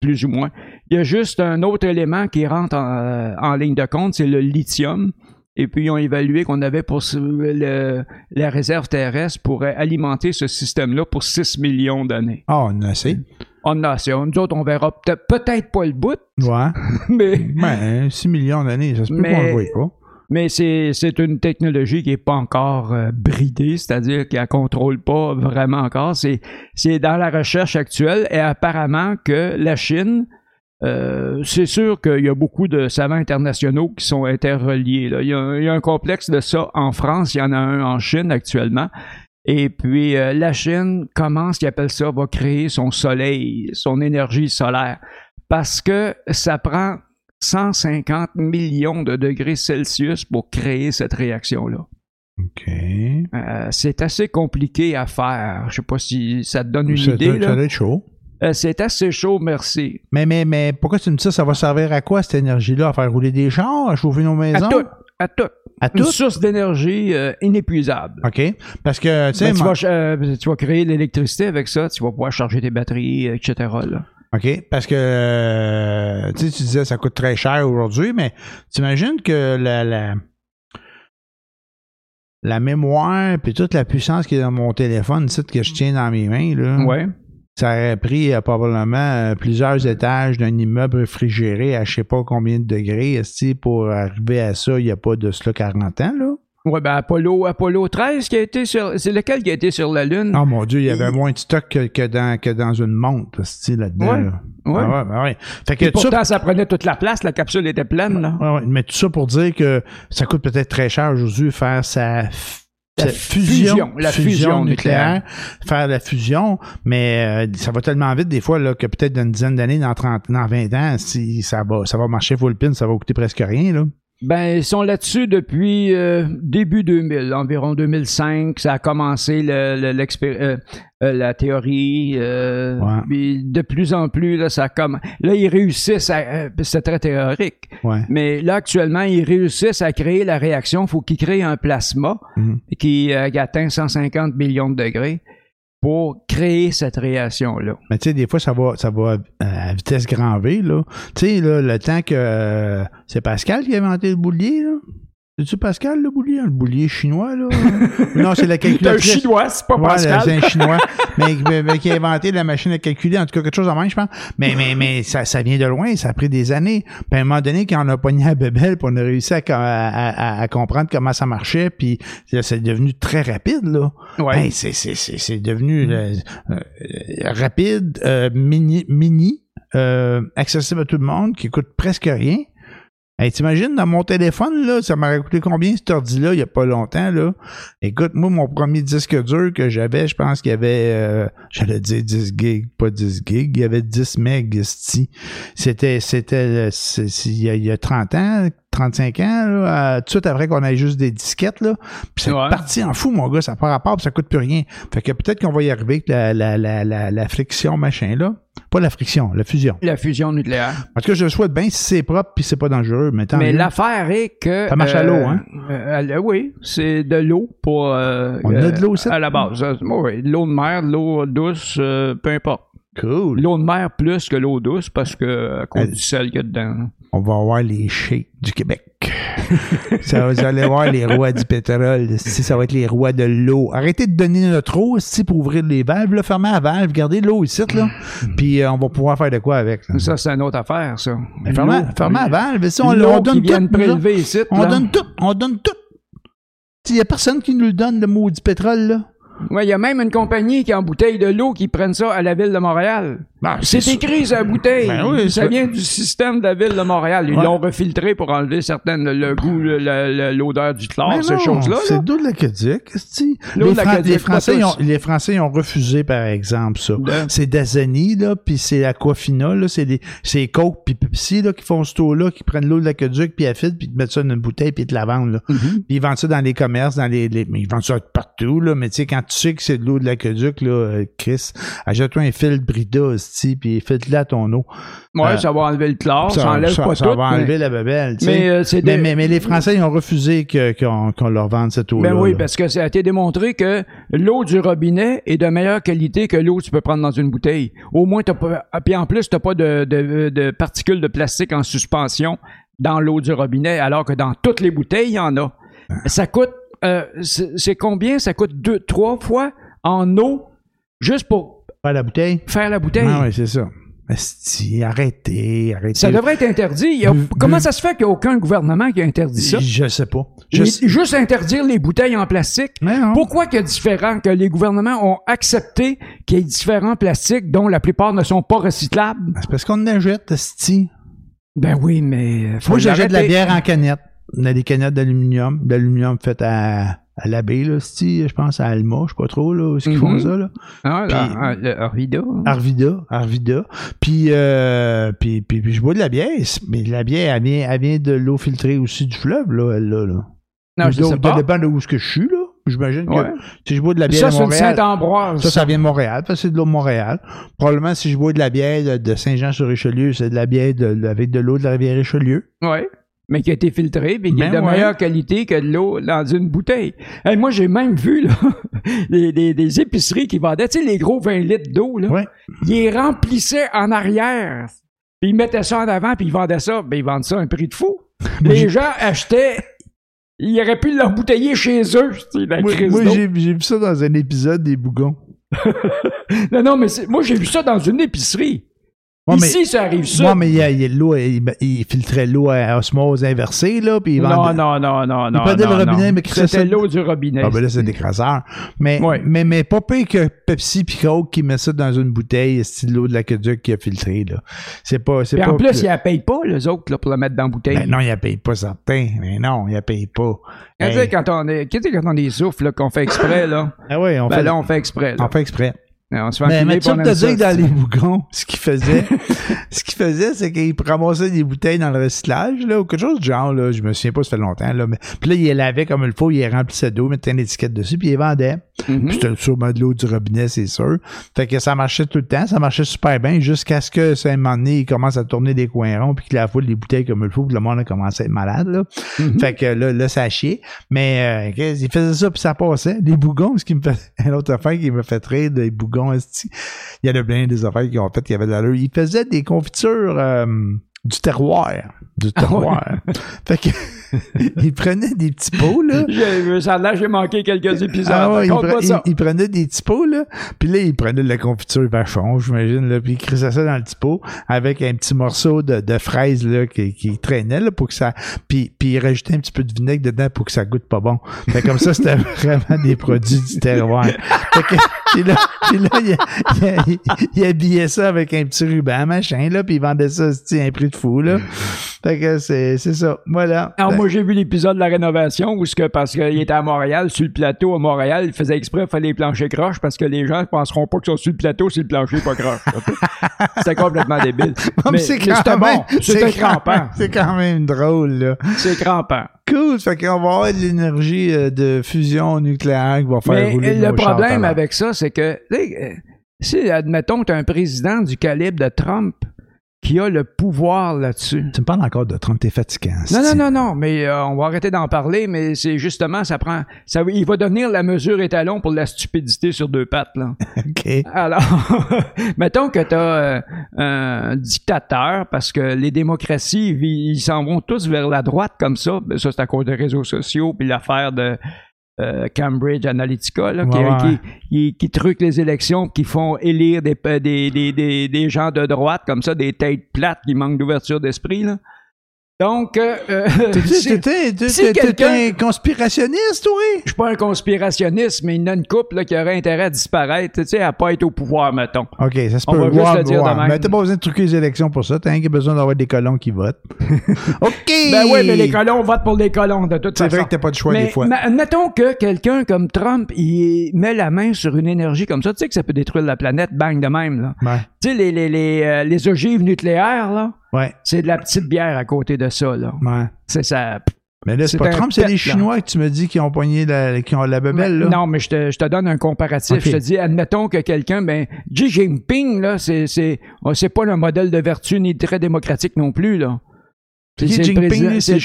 plus ou moins. Il y a juste un autre élément qui rentre en, euh, en ligne de compte, c'est le lithium. Et puis, ils ont évalué qu'on avait pour le- la réserve terrestre pourrait alimenter ce système-là pour 6 millions d'années. Ah, on a assez. On a assez. Nous autres, on verra peut-être pas le bout, Ouais. mais, Ben, 6 millions d'années, ça se peut qu'on le voit pas. mais c'est, une technologie qui n'est pas encore euh, bridée, c'est-à-dire qu'elle ne contrôle pas vraiment encore. C'est, dans la recherche actuelle et apparemment que la Chine, euh, c'est sûr qu'il y a beaucoup de savants internationaux qui sont interreliés. là. Il, y a, un- il y a un complexe de ça en France, il y en a un en Chine actuellement. Et puis euh, la Chine commence, il appelle ça, va créer son soleil, son énergie solaire, parce que ça prend 150 millions de degrés Celsius pour créer cette réaction-là. OK. Euh, c'est assez compliqué à faire. Je sais pas si ça te donne une Ça idée. doit- ça doit être chaud. Euh, c'est assez chaud, merci. Mais, mais, mais pourquoi tu me dis ça? Ça va servir à quoi, cette énergie-là? À faire rouler des chars, à chauffer nos À maisons? tout, à tout. À Une source d'énergie euh, inépuisable. OK. Parce que, tu Ben, tu, vas, euh, tu vas créer l'électricité avec ça, tu vas pouvoir charger tes batteries, etc. là. OK. Parce que, euh, tu sais, tu disais ça coûte très cher aujourd'hui, mais t'imagines que la, la, la mémoire puis toute la puissance qui est dans mon téléphone, c'est que je tiens dans mes mains, là, Ouais. Ça aurait pris euh, probablement euh, plusieurs étages d'un immeuble réfrigéré à je sais pas combien de degrés, esti, pour arriver à ça, il n'y a pas de cela 40 ans, là. Ouais, ben Apollo, Apollo 13 qui a été sur. C'est lequel qui a été sur la Lune? Oh mon Dieu, il y avait moins de stock que, que dans, que dans une montre, là-dedans. Ouais. là. Ouais. Ah ouais, ben ouais. Fait que tout ça pourtant, ça prenait toute la place, la capsule était pleine, là. Ouais, ouais, mais tout ça pour dire que ça coûte peut-être très cher aujourd'hui faire sa, La sa fusion, la fusion nucléaire. faire la fusion, mais euh, ça va tellement vite des fois là, que peut-être dans une dizaine d'années, dans 30, dans 20 ans, si ça va, ça va marcher full pin, ça va coûter presque rien là. Ben, ils sont là-dessus depuis euh, début 2000, environ 2005. Ça a commencé le, le- euh, euh, la théorie. euh, Ouais. puis de plus en plus, là, ça comme là, ils réussissent à. euh, c'est très théorique. Ouais. Mais là, actuellement, ils réussissent à créer la réaction. Il faut qu'ils créent un plasma Mhm. qui, euh, qui atteint 150 millions de degrés pour créer cette réaction-là. Mais tu sais, des fois, ça va, ça va à vitesse grand V, là. Tu sais, là, le temps que euh, c'est Pascal qui a inventé le boulier, là. C'est-tu Pascal, le boulier? Le boulier chinois, là? non, c'est la C'est un calculatrice. chinois, c'est pas Ouais, Pascal. c'est un chinois, mais, mais- mais qui a inventé la machine à calculer, en tout cas quelque chose en même, je pense. Mais, mais, mais ça, ça vient de loin, ça a pris des années. Puis à un moment donné, quand on a pogné à Bebel, puis on a réussi à, à- à- à comprendre comment ça marchait, puis c'est devenu très rapide, là. Ouais. Hey, c'est, c'est, c'est, c'est devenu euh, euh, rapide, euh, mini, mini euh, accessible à tout le monde, qui coûte presque rien. Hey, t'imagines, dans mon téléphone, là, ça m'aurait coûté combien cet ordi-là, il y a pas longtemps, là? Écoute, moi, mon premier disque dur que j'avais, je pense qu'il y avait, euh, j'allais dire 10 gigs, pas 10 gigs, il y avait 10 megs. C'était, c'était, euh, il y a 30 ans, 35 ans, là, euh, tout de suite après qu'on ait juste des disquettes, là. Puis c'est Ouais. parti en fou, mon gars, ça part à part, puis ça coûte plus rien. Fait que peut-être qu'on va y arriver avec la, la, la, la, la friction, machin, là. Pas la friction, la fusion. La fusion nucléaire. En tout cas, je le souhaite bien si c'est propre puis c'est pas dangereux, mais tant Mais l'affaire est que. Ça marche à l'eau, hein? euh, oui, c'est de l'eau pour. euh, On a de l'eau aussi? À la base. Euh, Oui, de l'eau de mer, de l'eau douce, euh, peu importe. Cool. L'eau de mer plus que l'eau douce parce que à cause Euh, du sel qu'il y a dedans. On va voir les sheiks du Québec. ça, vous allez voir les rois du pétrole. Si ça va être les rois de l'eau. Arrêtez de donner notre eau si pour ouvrir les valves. Là, fermez la valve, gardez l'eau ici, là. Puis euh, on va pouvoir faire de quoi avec. là. Ça, c'est une autre affaire, ça. Mais fermez, fermez la valve. Si on, donne tout. prélever ici. On donne tout. On donne tout. Il n'y a personne qui nous le donne, le maudit pétrole, là. Ouais, il y a même une compagnie qui embouteille de l'eau qui prennent ça à la ville de Montréal. Ben, C'est écrit sur la bouteille. Ben oui, ça vient du système de la ville de Montréal. Ils Ouais. l'ont refiltré pour enlever certaines le goût, le- le- l'odeur du chlore, ces choses-là. C'est de l'aqueduc, esti. L'eau Les, de l'aqueduc, les Français, ont, les Français ont refusé, par exemple, ça. De- C'est Dasani, là, puis c'est Aquafina, là, c'est des, c'est Coke puis Pepsi, là, qui font ce eau-là, qui prennent l'eau de l'aqueduc, puis à filtre, puis ils te mettent ça dans une bouteille, puis ils te la vendent, là. Mhm. Puis ils vendent ça dans les commerces, dans les, les- mais ils vendent ça partout, là, mais tu sais, quand tu sais que c'est de l'eau de l'aqueduc, là, euh, Chris, achète-toi un fil Brida, puis file-le à ton eau. Ouais, Euh, ça va enlever le chlore, ça, ça, enlève ça- pas ça tout. va mais- enlever la babelle, tu sais. mais, euh, Mais, des- mais, mais les Français, ils ont refusé qu'on leur vende cette eau-là. Ben oui, là. parce que ça a été démontré que l'eau du robinet est de meilleure qualité que l'eau que tu peux prendre dans une bouteille. Au moins, t'as pas, ah, puis en plus, t'as pas de, de, de particules de plastique en suspension dans l'eau du robinet, alors que dans toutes les bouteilles, il y en a. Ça coûte, euh, c'est combien? Ça coûte deux, trois fois en eau, juste pour Pas la bouteille? faire la bouteille. Ah oui, c'est ça. Esti, arrêtez, arrêtez. Ça devrait être interdit. Il y a- Bu- comment ça se fait qu'il n'y a aucun gouvernement qui a interdit ça? Je sais pas. Je Les- sais- Juste interdire les bouteilles en plastique. Pourquoi qu'il y a différents, que les gouvernements ont accepté qu'il y ait différents plastiques dont la plupart ne sont pas recyclables? C'est parce qu'on en achète, esti. Ben oui, mais... faut Moi, j'achète de la bière en canette. On a des canettes d'aluminium, d'aluminium faites à, à l'abbé, là, je pense, à Alma, je sais pas trop, là, où est-ce qu'ils font Mhm. ça, là. Ah, là, Puis- ah, le Arvida. Arvida, Arvida. Puis, euh, puis, puis, puis je bois de la bière, mais la bière, elle vient, elle vient de l'eau filtrée aussi du fleuve, là, elle, là. là. Non, je Donc, sais pas. Ça dépend de où est-ce que je suis, là. J'imagine que Ouais. si je bois de la bière Ça, de Montréal... Saint-Ambroise. Ça, ça vient de Montréal, parce que c'est de l'eau de Montréal. Probablement, si je bois de la bière de, Saint-Jean-sur-Richelieu, c'est de la bière de, avec de l'eau de la rivière Richelieu. Oui. Mais qui a été filtré, puis qui est Ben de ouais. meilleure qualité que de l'eau dans une bouteille. Hey, moi, j'ai même vu là, des, des- des épiceries qui vendaient, tu sais, les gros 20 litres d'eau, là. Ouais. Ils les remplissaient en arrière. Puis ils mettaient ça en avant, puis ils vendaient ça. Ben, ils vendent ça à un prix de fou. les gens achetaient... Ils auraient pu l'embouteiller chez eux, tu sais, la Moi, j'ai j'ai vu ça dans un épisode des Bougons. Non, non, mais c'est- moi, j'ai vu ça dans une épicerie. Ouais, mais- Ici, ça arrive ça. Moi, mais il il l'eau, il, il filtrait l'eau à osmose inversée, là, puis il non, vendait- non, non, non, non. le non, robinet, non. mais C'était ça- l'eau du robinet. Ah ben là, c'est des crasseurs. Mais, Ouais. mais, mais pas pire que Pepsi pis Coke qui met ça dans une bouteille, style l'eau de l'aqueduc qui a filtré, là. C'est pas, c'est Puis pas. en plus, ils la payent pas, les autres, là, pour la mettre dans la bouteille. Ben non, il la paye pas certain. Mais non, il la paye pas. Hey. quand on est, quand on est souffle, là, qu'on fait exprès, là? Ah ouais, on ben fait, là, on fait exprès, là. on fait exprès. On se fait Mais, mais tu on te dire que dans les bougons, ce qu'il faisait, ce qu'il faisait, c'est qu'il ramassait des bouteilles dans le recyclage, là, ou quelque chose du genre, là. Je me souviens pas, ça fait longtemps, là. Mais, puis là, il les lavait comme il faut, il les remplissait d'eau, mettait une étiquette dessus, puis il les vendait. Mhm. Puis c'était sûrement de l'eau du robinet, c'est sûr. Fait que ça marchait tout le temps, ça marchait super bien, jusqu'à ce que, ça, un moment donné, il commence à tourner des coins ronds, puis qu'il la foule des bouteilles comme il faut, puis le monde a commencé à être malade, là. Mhm. Fait que là, là, ça a chié. Mais, euh, il faisait ça, puis ça passait. Les bougons, ce qui me fait, une autre affaire qui me fait rire, des bougons, il y en a plein des affaires qui ont fait, qui avaient de l'allure. Il faisait des confitures, euh, du terroir. Du Ah terroir. Fait que, il prenait des petits pots, là. J'ai- Ça l'air, j'ai manqué quelques épisodes. Ah ouais, il, pre- il- il prenait des petits pots, là. Puis là, il prenait de la confiture vachon, j'imagine, là. Puis il crissait ça dans le petit pot avec un petit morceau de, de fraise, là, qui, qui traînait, là, pour que ça... Puis, puis il rajoutait un petit peu de vinaigre dedans pour que ça goûte pas bon. Fait comme ça, c'était vraiment des produits du terroir. Fait que, puis là, puis là il, il- il- il habillait ça avec un petit ruban, machin, là, puis il vendait ça, c'est un prix de fou, là. Fait que c'est, c'est ça. Voilà. Alors, moi, j'ai vu l'épisode de la rénovation où, que, parce qu'il était à Montréal, sur le plateau à Montréal, il faisait exprès, il fallait les planchers croches parce que les gens ne penseront pas qu'ils sont sur le plateau si le plancher n'est pas croche. C'était complètement débile. Non, mais c'est mais quand c'était même- bon. C'était crampant. C'est quand même drôle, là. C'est crampant. Cool, fait qu'on va avoir de l'énergie euh, de fusion nucléaire qui va faire Mais rouler le problème avec ça, c'est que, euh, si, admettons, tu as un président du calibre de Trump qui a le pouvoir là-dessus. Tu me parles encore de Trump, t'es fatigant. Non, non, non, non, mais euh, on va arrêter d'en parler, mais c'est justement, ça prend, ça, il va devenir la mesure étalon pour la stupidité sur deux pattes, là. OK. Alors, mettons que tu as un dictateur, parce que les démocraties, ils s'en vont tous vers la droite comme ça. Ben, ça, c'est à cause des réseaux sociaux, puis l'affaire de euh, Cambridge Analytica, là, qui, Ouais, ouais. qui, qui, qui truquent les élections, qui font élire des, des, des, des, des gens de droite, comme ça, des têtes plates qui manquent d'ouverture d'esprit. Là. Donc, euh, euh, c'est- si quelqu'un- un conspirationniste, oui? je suis pas un conspirationniste, mais il y en a une couple là, qui aurait intérêt à disparaître, tu sais, à pas être au pouvoir, mettons. OK, ça se On peut. va juste le dire de ouais. même. Mais t'as pas besoin de truquer les élections pour ça. T'as rien qui a besoin d'avoir des colons qui votent. OK! Ben oui, mais les colons votent pour les colons, de toute C'est façon. vrai que t'as pas de choix mais des fois. ma- admettons que quelqu'un comme Trump, il met la main sur une énergie comme ça, tu sais que ça peut détruire la planète, bang de même, là. Ouais. Tu sais, les, les, les, euh, les ogives nucléaires, là, Ouais. c'est de la petite bière à côté de ça, là. Ouais. C'est ça. Mais là, C'est pas Trump, c'est les là. Chinois que tu me dis qui ont poigné la, qui ont la bebelle, là? Non, mais je te, je te donne un comparatif. Je te dis, admettons que quelqu'un, ben, Xi Jinping, là, c'est, c'est, oh, c'est pas le modèle de vertu ni très démocratique non plus, là. C'est, c'est le c'est le c'est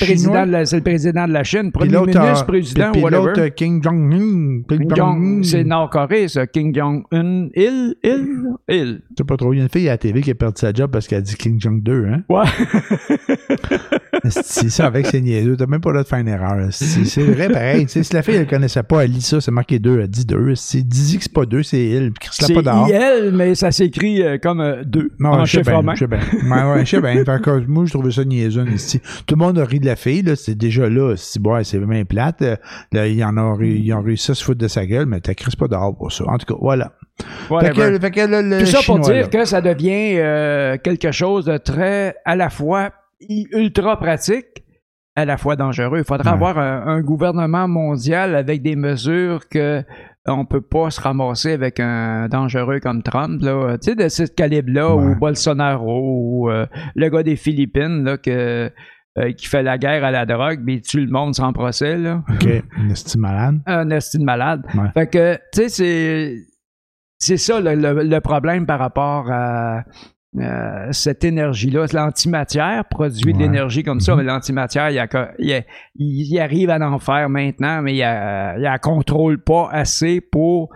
c'est le président de la Chine, premier ministre, euh, président, puis- puis whatever. l'autre, euh, Kim Jong-un. Kim Kim Jong, c'est Nord-Corée, ça. Kim Jong-un. Il, il, il. Sais pas trop. Il y a une fille à la TV qui a perdu sa job parce qu'elle a dit King Jong 2, hein? Ouais. C'est ça, avec ses niaiseux. T'as même pas là de faire une erreur. C'est c'est vrai, pareil. Si la fille, elle connaissait pas, elle lit ça, c'est marqué 2, elle dit 2. C'est dis que c'est pas 2, c'est il. Puis C'est pas dehors. IL, mais ça s'écrit euh, comme euh, deux Non, en je sais bien, je sais bien. Moi, je trouvais ça niaiseux. Tout le monde a ri de la fille, là. C'est déjà là. Si, bon, c'est bien plate. Euh, Là, ils en ont, ils ont réussi à se foutre de sa gueule, mais t'as Chris pas dehors pour ça. En tout cas, voilà. Fait Whatever. que, fait que là, le Tout ça pour dire là. que ça devient euh, quelque chose de très, à la fois ultra pratique, à la fois dangereux. Il faudra Ouais. avoir un, un gouvernement mondial avec des mesures que on peut pas se ramasser avec un dangereux comme Trump, là. Tu sais, de ce calibre-là, Ouais. ou Bolsonaro, ou euh, le gars des Philippines, là, que, euh, qui fait la guerre à la drogue, mais il tue le monde sans procès, là. OK. Une estime malade. Un estime malade. Ouais. Fait que, tu sais, c'est. C'est ça le, le- le problème par rapport à euh, cette énergie-là. L'antimatière produit de l'énergie comme ça, Mhm. mais l'antimatière, il, il, arrive à en faire maintenant, mais il ne la contrôle pas assez pour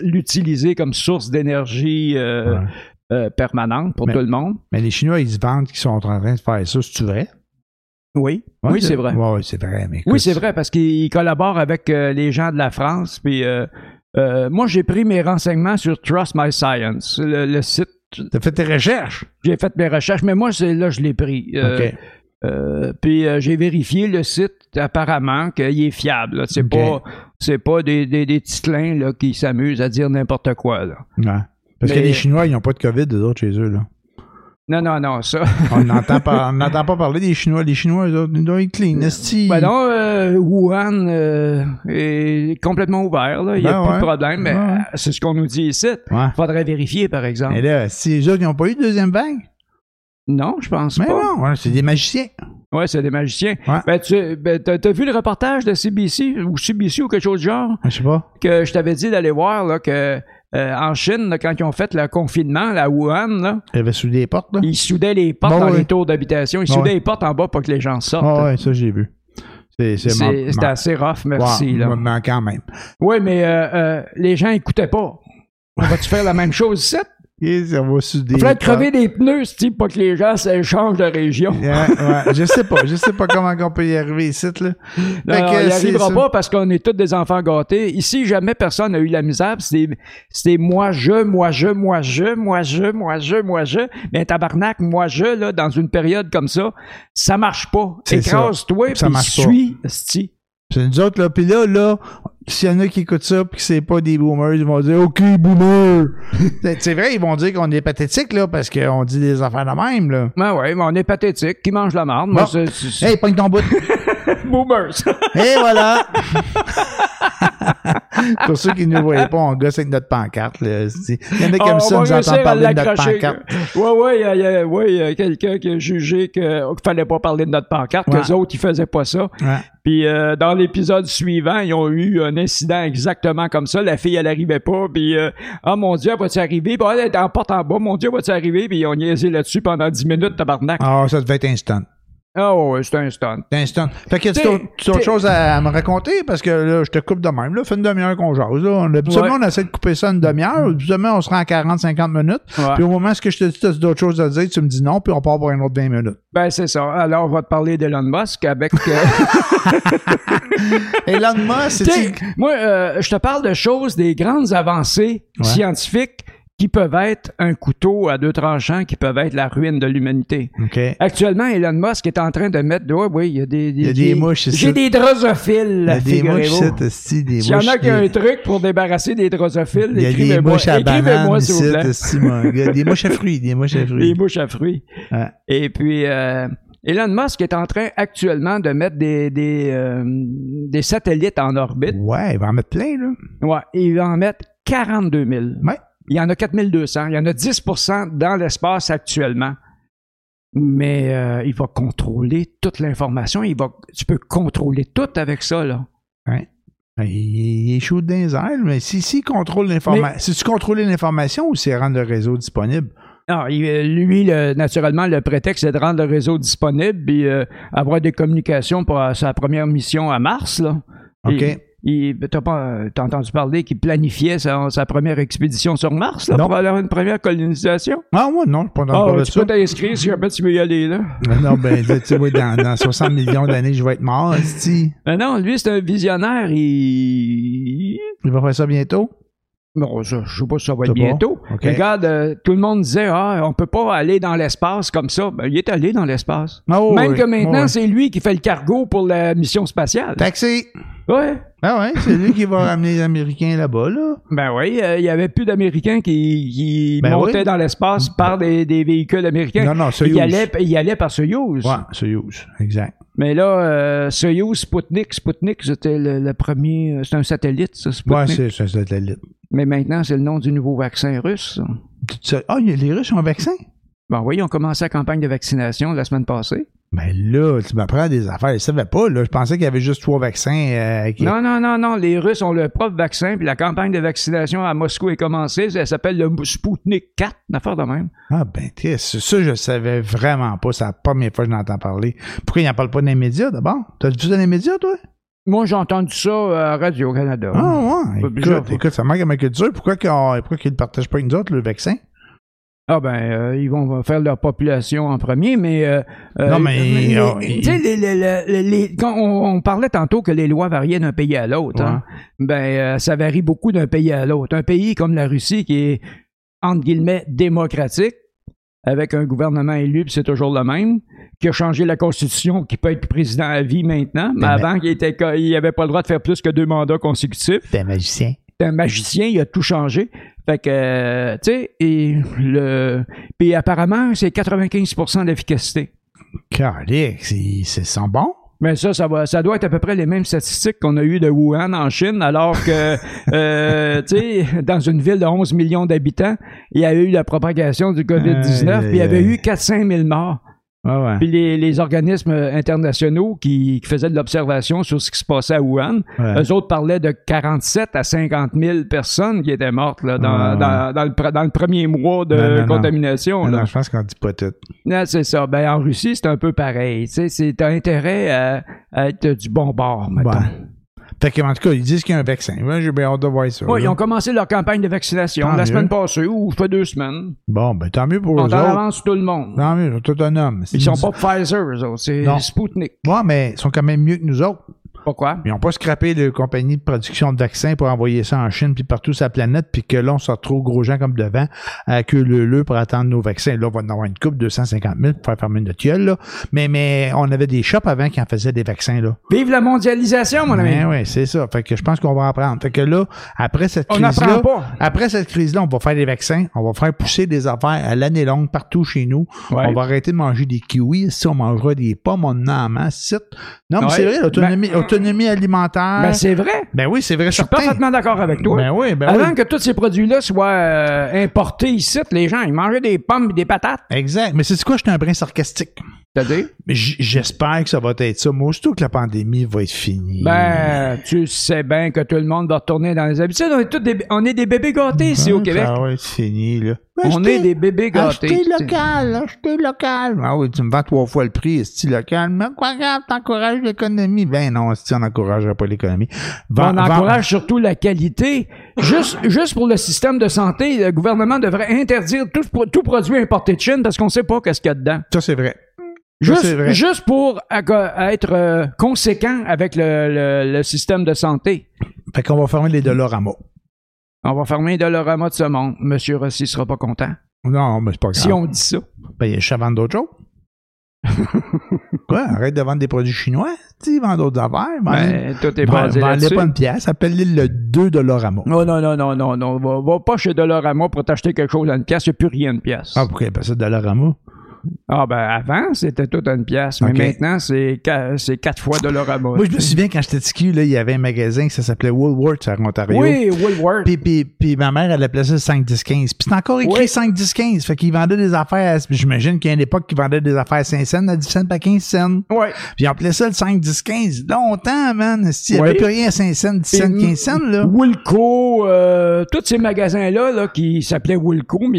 l'utiliser comme source d'énergie euh, Ouais. euh, permanente pour Mais- tout le monde. Mais les Chinois, ils se vantent qu'ils sont en train de faire ça. C'est-tu vrai? Oui, Ouais, oui, c'est vrai. Ouais, c'est vrai. Mais Oui, c'est vrai, parce qu'il collabore avec les gens de la France. Puis moi, j'ai pris mes renseignements sur Trust My Science, le, le site. T'as fait tes recherches? J'ai fait mes recherches, mais moi, c'est là je l'ai pris. Euh, euh, puis euh, j'ai vérifié le site, apparemment, qu'il est fiable. C'est OK. pas, c'est pas des, des, des titlins là, qui s'amusent à dire n'importe quoi. Là. Ouais. Parce Mais- que les Chinois, ils n'ont pas de COVID, eux autres, chez eux. Là. Non, non, non, ça. On n'entend pas, pas parler des Chinois. Les Chinois, ils doivent être clean. Ben non, euh, Wuhan euh, est complètement ouvert. là. Il n'y a Ben plus de problème. Mais Ouais, euh, c'est ce qu'on nous dit ici. Ouais. Faudrait vérifier, par exemple. Et là, si les autres, ils n'ont pas eu de deuxième vague? Non, je pense Mais pas. non, ouais, c'est des magiciens. Ouais, c'est des magiciens. Ouais. Ben, tu ben, t'as vu le reportage de CBC ou CBC ou quelque chose du genre? Je sais pas. que je t'avais dit d'aller voir là, que euh, en Chine, là, quand ils ont fait le confinement, la Wuhan, là, Il y avait sous des portes, là. ils soudaient les portes Bon, dans les tours d'habitation. Ils Bon, soudaient les portes en bas pour que les gens sortent. Ah ouais, ça, j'ai vu. C'est, assez rough, merci. Là. mais quand même. Oui, mais euh, euh, les gens écoutaient pas. On va-tu faire la même chose ici? Et ça va Il crever des pneus, type pour que les gens s'échangent de région. Ouais, ouais, je sais pas. Je sais pas comment on peut y arriver ici, là. Non, non, arrivera ça. pas parce qu'on est tous des enfants gâtés. Ici, jamais personne n'a eu la misère. c'est moi, je, moi, je, moi, je, moi, je, moi, je, moi, je. Mais tabarnak, moi, je, là, dans une période comme ça, ça marche pas. Écrase-toi, puis pas. suis. C'est nous autres, là. Puis là, là, s'il y en a qui écoutent ça pis que c'est pas des boomers, ils vont dire OK, boomer. c'est vrai, ils vont dire qu'on est pathétique, là, parce qu'on dit des affaires de même, là. Ben ouais, mais on est pathétique. Qui mange la marde? Moi, Bon. c'est- Hey, pogne ton bout. Boomers. Et voilà. Pour ceux qui ne nous voyaient pas, on gosse avec notre pancarte, là. Il y en a comme Ah, ça, on nous va réussir entendent parler de notre pancarte. Ouais, ouais, il y a- ouais, quelqu'un qui a jugé qu'il fallait pas parler de notre pancarte, Ouais. que autres, ils faisaient pas ça. Ouais. Puis euh, dans l'épisode suivant, ils ont eu un incident exactement comme ça. La fille, elle arrivait pas. Puis, euh, ah mon Dieu, va-tu arriver? Puis, elle est en porte en bas. Mon Dieu, va-tu arriver? Puis, ils ont niaisé là-dessus pendant 10 minutes, tabarnak. Ah, ça devait être instant. Ah ouais, c'était un stunt. Instant. Fait que tu as autre chose à, à me raconter? Parce que là, je te coupe de même. Là, fait une demi-heure qu'on jase. Là. Habituellement, Ouais. on essaie de couper ça une demi-heure. Habituellement, on se rend à 40-50 minutes. Ouais. Puis au moment où je te dis, tu as d'autres choses à dire, tu me dis non, puis on part pour une autre 20 minutes. Ben, c'est ça. Alors, on va te parler d'Elon Musk avec... euh, Elon Musk, c'est... moi, euh, je te parle de choses, des grandes avancées Ouais. scientifiques qui peuvent être un couteau à deux tranchants, qui peuvent être la ruine de l'humanité. OK. Actuellement, Elon Musk est en train de mettre... Oui, il y a des... Il y a des mouches ici. J'ai des drosophiles, Il y a des mouches ici, des S'il y en mouches. a qui a des- un truc pour débarrasser des drosophiles, Il y a des écrivez-moi mouches à banane écrivez-moi, s'il ici. Des mouches à fruits, des mouches à Des fruits. mouches à fruits. Ouais. Et puis, euh, Elon Musk est en train actuellement de mettre des, des, euh, des satellites en orbite. Ouais, il va en mettre plein, là. Ouais, il va en mettre 42 000. Ouais. Il y en a 4200. Il y en a 10% dans l'espace actuellement. Mais euh, il va contrôler toute l'information. Il va, tu peux contrôler tout avec ça, là. Ouais. Ben, Il, est chaud dans les airs, mais si, si contrôle l'information, si tu contrôles l'information ou c'est rendre le réseau disponible? Non, euh, lui, le- naturellement, le prétexte, c'est de rendre le réseau disponible et euh, avoir des communications pour euh, sa première mission à Mars. Là. OK. Et, t'as pas t'as entendu parler qu'il planifiait sa, sa première expédition sur Mars là, Non. pour avoir une première colonisation? Ah, ouais, non, je pas dans de tu peux t'inscrire si jamais tu veux y aller là. Non, ben, là, tu sais, oui, dans, dans 60 millions d'années, je vais être mort, esti. Mais non, lui, c'est un visionnaire. Il. Il va faire ça bientôt? Bon, ça, je sais pas si ça va être bientôt. Regarde, euh, tout le monde disait, ah, on peut pas aller dans l'espace comme ça. Ben, il est allé dans l'espace. Ah, Même oui. que maintenant, c'est lui qui fait le cargo pour la mission spatiale. Taxi! Ouais. Ah ouais, c'est lui qui va ramener les Américains là-bas, là. Ben oui, euh, il y avait plus d'Américains qui, qui Ben montaient oui. dans l'espace par des, des véhicules américains. Non, non, il Soyuz. y allait, il y allait par Soyuz. Ouais, Soyuz, exact. Mais là, euh, Soyuz, Sputnik, Sputnik, c'était le, le premier, euh, c'est un satellite, ça, Ouais, Sputnik. c'est c'est un satellite. Mais maintenant, c'est le nom du nouveau vaccin russe. Ah, les Russes ont un vaccin? Ben oui, ils ont commencé la campagne de vaccination la semaine passée. Ben là, tu m'apprends des affaires. Je savais pas, là. Je pensais qu'il y avait juste trois vaccins. euh, qui- Non, non, non, non. Les Russes ont leur propre vaccin, puis la campagne de vaccination à Moscou est commencée. Elle s'appelle le Sputnik 4, une affaire de même. Ah, ben, ça, je savais vraiment pas. C'est la première fois que je n'entends parler. Pourquoi ils n'en parlent pas dans les médias, d'abord? T'as vu dans les médias, toi? Moi, j'ai entendu ça à Radio-Canada. Ah, ouais. Écoute, écoute, ça manque à ma culture. Pourquoi pourquoi qu'ils ne partagent pas avec nous autres, le vaccin? Ah ben, euh, ils vont faire leur population en premier, mais... euh, euh, Non, mais, tu sais, quand on, on parlait tantôt que les lois variaient d'un pays à l'autre, hein, ben, ça varie beaucoup d'un pays à l'autre. Un pays comme la Russie, qui est, entre guillemets, démocratique, avec un gouvernement élu, puis c'est toujours le même, qui a changé la Constitution, qui peut être président à vie maintenant, mais avant, il était, il avait pas le droit de faire plus que deux mandats consécutifs T'es un magicien. C'est un magicien, il a tout changé. Fait que, euh, tu sais, et le. Puis apparemment, c'est 95% d'efficacité. Calique, c'est c'est sont bons. Mais ça, ça, va, ça doit être à peu près les mêmes statistiques qu'on a eues de Wuhan en Chine, alors que, euh, tu sais, dans une ville de 11 millions d'habitants, il y a eu la propagation du COVID-19, Aïe, puis il y avait eu 400 000 morts. Ouais. Puis les, les organismes internationaux qui, qui faisaient de l'observation sur ce qui se passait à Wuhan, Ouais. eux autres parlaient de 47 à 50 000 personnes qui étaient mortes là, dans, Ouais, ouais. dans, dans le, pre- dans le premier mois de Non, non, non. contamination. Non, là. non, je pense qu'on dit pas tout. Non, c'est ça. Ben, en Russie, c'est un peu pareil. Tu sais, c'est t'as intérêt à, à être du bon bord, mettons. Fait que, en tout cas, ils disent qu'il y a un vaccin. Ouais, j'ai bien hâte de voir ça. Là. ils ont commencé leur campagne de vaccination Tant la mieux. semaine passée, ou fait deux semaines. Bon, ben tant mieux pour On eux autres. avance sur tout le monde. Tant mieux, tout un homme. Ils sont pas Pfizer, eux autres. C'est. Sputnik. Ouais, mais ils sont quand même mieux que nous autres. Pourquoi? Ils n'ont pas scrappé de compagnie de production de vaccins pour envoyer ça en Chine puis partout sur la planète, puis que là, on se retrouve gros gens comme devant à queue le le pour attendre nos vaccins. Là, on va en avoir une coupe, 250 000 pour faire fermer notre gueule, là. Mais, mais on avait des shops avant qui en faisaient des vaccins, là. Vive la mondialisation, mon ami. Ouais, c'est ça. Fait que je pense qu'on va en prendre. Fait que là, après cette crise-là, après cette crise-là, on va faire des vaccins, on va faire pousser des affaires à l'année longue partout chez nous. Ouais. On va arrêter de manger des kiwis, si on mangera des pommes, on en masse. Non, mais Ouais. c'est vrai, l'autonomie Ben- autonomie alimentaire. Ben, c'est vrai. Ben oui, c'est vrai, Je suis certain. parfaitement d'accord avec toi. Ben oui, ben Avant oui. que tous ces produits-là soient euh, importés ici, les gens, ils mangeaient des pommes et des patates. Exact. Mais c'est quoi, j'étais un brin sarcastique? C'est-à-dire? J'espère que ça va être ça. Moi, aussitôt que la pandémie va être finie. Ben, tu sais bien que tout le monde va retourner dans les habitudes. On est tous des, on est des bébés gâtés ici au Ben, Québec. Ça va être fini, là. On Achetez- est des bébés gâtés. Achetez local, achetez local. Ah oui, tu me vends trois fois le prix, est local? Mais quoi grave, t'encourages l'économie? Ben non, si on n'encouragerait pas l'économie. On encourage surtout la qualité. Juste, juste pour le système de santé, le gouvernement devrait interdire tout, tout produit importé de Chine parce qu'on sait pas qu'est-ce qu'il y a dedans. Ça, c'est vrai. Juste, juste pour être euh, conséquent avec le, le- le système de santé. Fait qu'on va fermer les Dolorama. On va fermer Dolorama de ce monde. Monsieur Rossi sera pas content. Non, mais c'est pas grave. Si on dit ça. Ben, il vendre d'autres choses. Quoi? Arrête de vendre des produits chinois. Tu sais, vends d'autres affaires. Ben, tout est basé là-dessus. pas une pièce. Appelle-les le 2 Dolorama. Non, non, non, non, non, non. Va, va pas chez Dolorama pour t'acheter quelque chose à une pièce. Il n'y a plus rien de pièce. Ah, pourquoi il appelle ça Dolorama? Ah, ben, avant, c'était tout à une pièce. Mais maintenant, c'est qua- c'est quatre fois Dolorama. Moi, je me souviens quand j'étais petit là, il y avait un magasin qui s'appelait Woolworths à Ontario. Oui, Woolworth. Puis, puis, puis ma mère, elle appelait ça 5 10 15 Puis c'est encore écrit Oui. 5 10 15 Fait qu'ils vendaient des affaires. à- J'imagine qu'il y a une époque qu'ils vendaient des affaires à 5 cents, à 10 cents, pas 15 cents. Ouais. Puis ils appelaient ça le 5 10 15 Longtemps, man. Il n'y Oui. avait plus rien à 5 cents, 10 cents, Puis, 15 cents, là. Woolco, euh, tous ces magasins-là, là, qui s'appelaient Woolco, mais,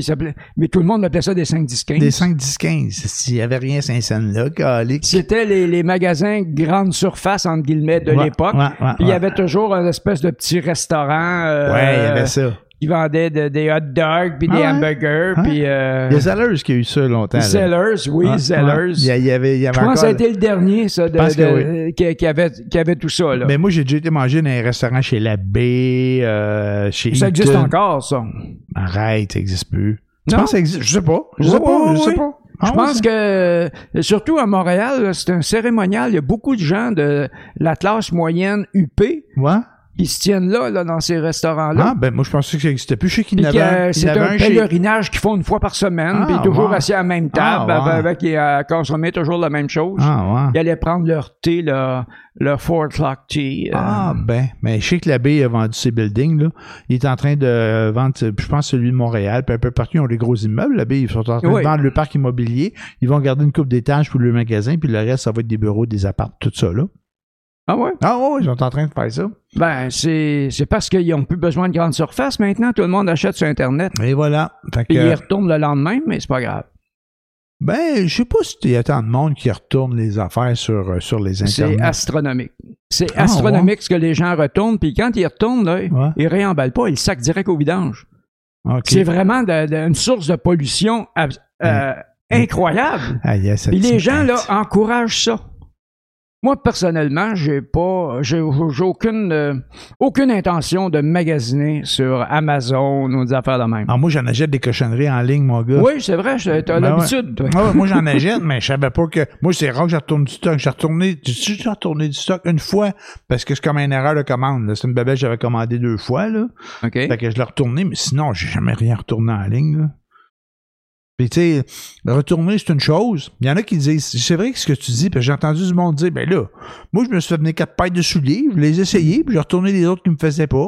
mais tout le monde appelait ça des 5 10 15 Des 5 10 15 95. Il n'y avait rien Saint-Saëns-là, calique. C'était les, les magasins grande surface, entre guillemets, de Ouais, l'époque. ouais, ouais, Puis il y avait toujours un espèce de petit restaurant euh, Ouais, il y avait ça. qui vendait de- des hot dogs, puis des Ah ouais? hamburgers, Ouais. puis euh, Il y a Zellers qui a eu ça longtemps. là. Zellers, oui, Ouais, Zellers. Il y, avait, il y avait Je pense que ça a été le dernier, ça, de, qui, qui avait, qui avait tout ça. Là. Mais moi, j'ai déjà été manger dans un restaurant chez La Baie, euh, chez ça existe encore, ça. Arrête, ça n'existe plus. Tu Non? penses que ça existe? Je sais pas. Je sais Oui, pas. oui, je sais pas. Je Ah, pense que, euh, surtout à Montréal, c'est un cérémonial. Il y a beaucoup de gens de la classe moyenne UP Ouais. Qui se tiennent là, là dans ces restaurants-là. Ah, ben moi, je pensais que ça existait plus. Je sais qu'il avait euh, c'est un chez- pèlerinage qu'ils font une fois par semaine, Ah, puis toujours assis à la même table, Ah, ouais. avec, et à consommer toujours la même chose. Ah, ouais. Ils allaient prendre leur thé, leur, leur Four O'Clock Tea. euh, Ah, ben, mais je sais que l'abbé a vendu ses buildings, là. Il est en train de vendre, je pense, celui de Montréal, puis un peu partout, ils ont des gros immeubles. L'abbé, ils sont en train Oui. de vendre le parc immobilier. Ils vont garder une coupe d'étages pour le magasin, puis le reste, ça va être des bureaux, des apparts, tout ça, là. Ah ouais? Ah, ouais, ils sont en train de faire ça. Ben, c'est c'est parce qu'ils n'ont plus besoin de grande surface maintenant. Tout le monde achète sur Internet. Et voilà. Fait que, ils retournent le lendemain, mais c'est pas grave. ben, je sais pas s'il y a tant de monde qui retourne les affaires sur, euh, sur les C'est internets. astronomique. C'est Ah, astronomique ce que les gens retournent. Puis quand ils retournent, là, Ouais. ils réemballent pas, ils le sac direct au vidange. C'est vraiment de- de- une source de pollution ab- euh, incroyable. Ah, Puis les gens là encouragent ça. Moi personnellement, j'ai pas, j'ai aucune, euh, aucune intention de magasiner sur Amazon ou des affaires de même. Ah, moi, j'en achète des cochonneries en ligne, mon gars. Oui, c'est vrai, t'as Ben l'habitude. toi. Ah ouais, moi, j'en achète, mais je savais pas que. Moi, c'est rare que je retourne du stock. J'ai retourné, j'ai retourné du stock une fois parce que c'est comme une erreur de commande. C'est une bébête que j'avais commandé deux fois, là. OK. Fait que je l'ai retourné, mais sinon, j'ai jamais rien retourné en ligne, là. Puis, tu sais, retourner, c'est une chose. Il y en a qui disent, c'est vrai que ce que tu dis, puis j'ai entendu du monde dire, ben là, moi, je me suis fait venir quatre paires de souliers, je les ai essayés, puis j'ai retourné les autres qui me faisaient pas.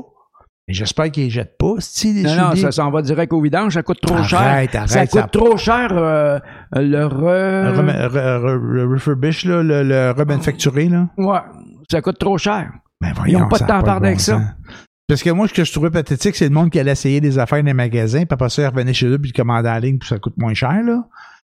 J'espère qu'ils les jettent pas, si les Non, non, souliers. ça s'en va direct au vidange, ça coûte trop cher. Arrête, ça coûte ça- trop cher euh, le re... Re- refurbish, là, le, le remanufacturé, là. Ouais, ça coûte trop cher. Ben Ils voyons, ont pas de temps à perdre avec ça. Parce que moi, ce que je trouvais pathétique, c'est le monde qui allait essayer des affaires dans les magasins, puis après ça, ils revenaient chez eux, puis ils commandaient en ligne, puis ça coûte moins cher, là.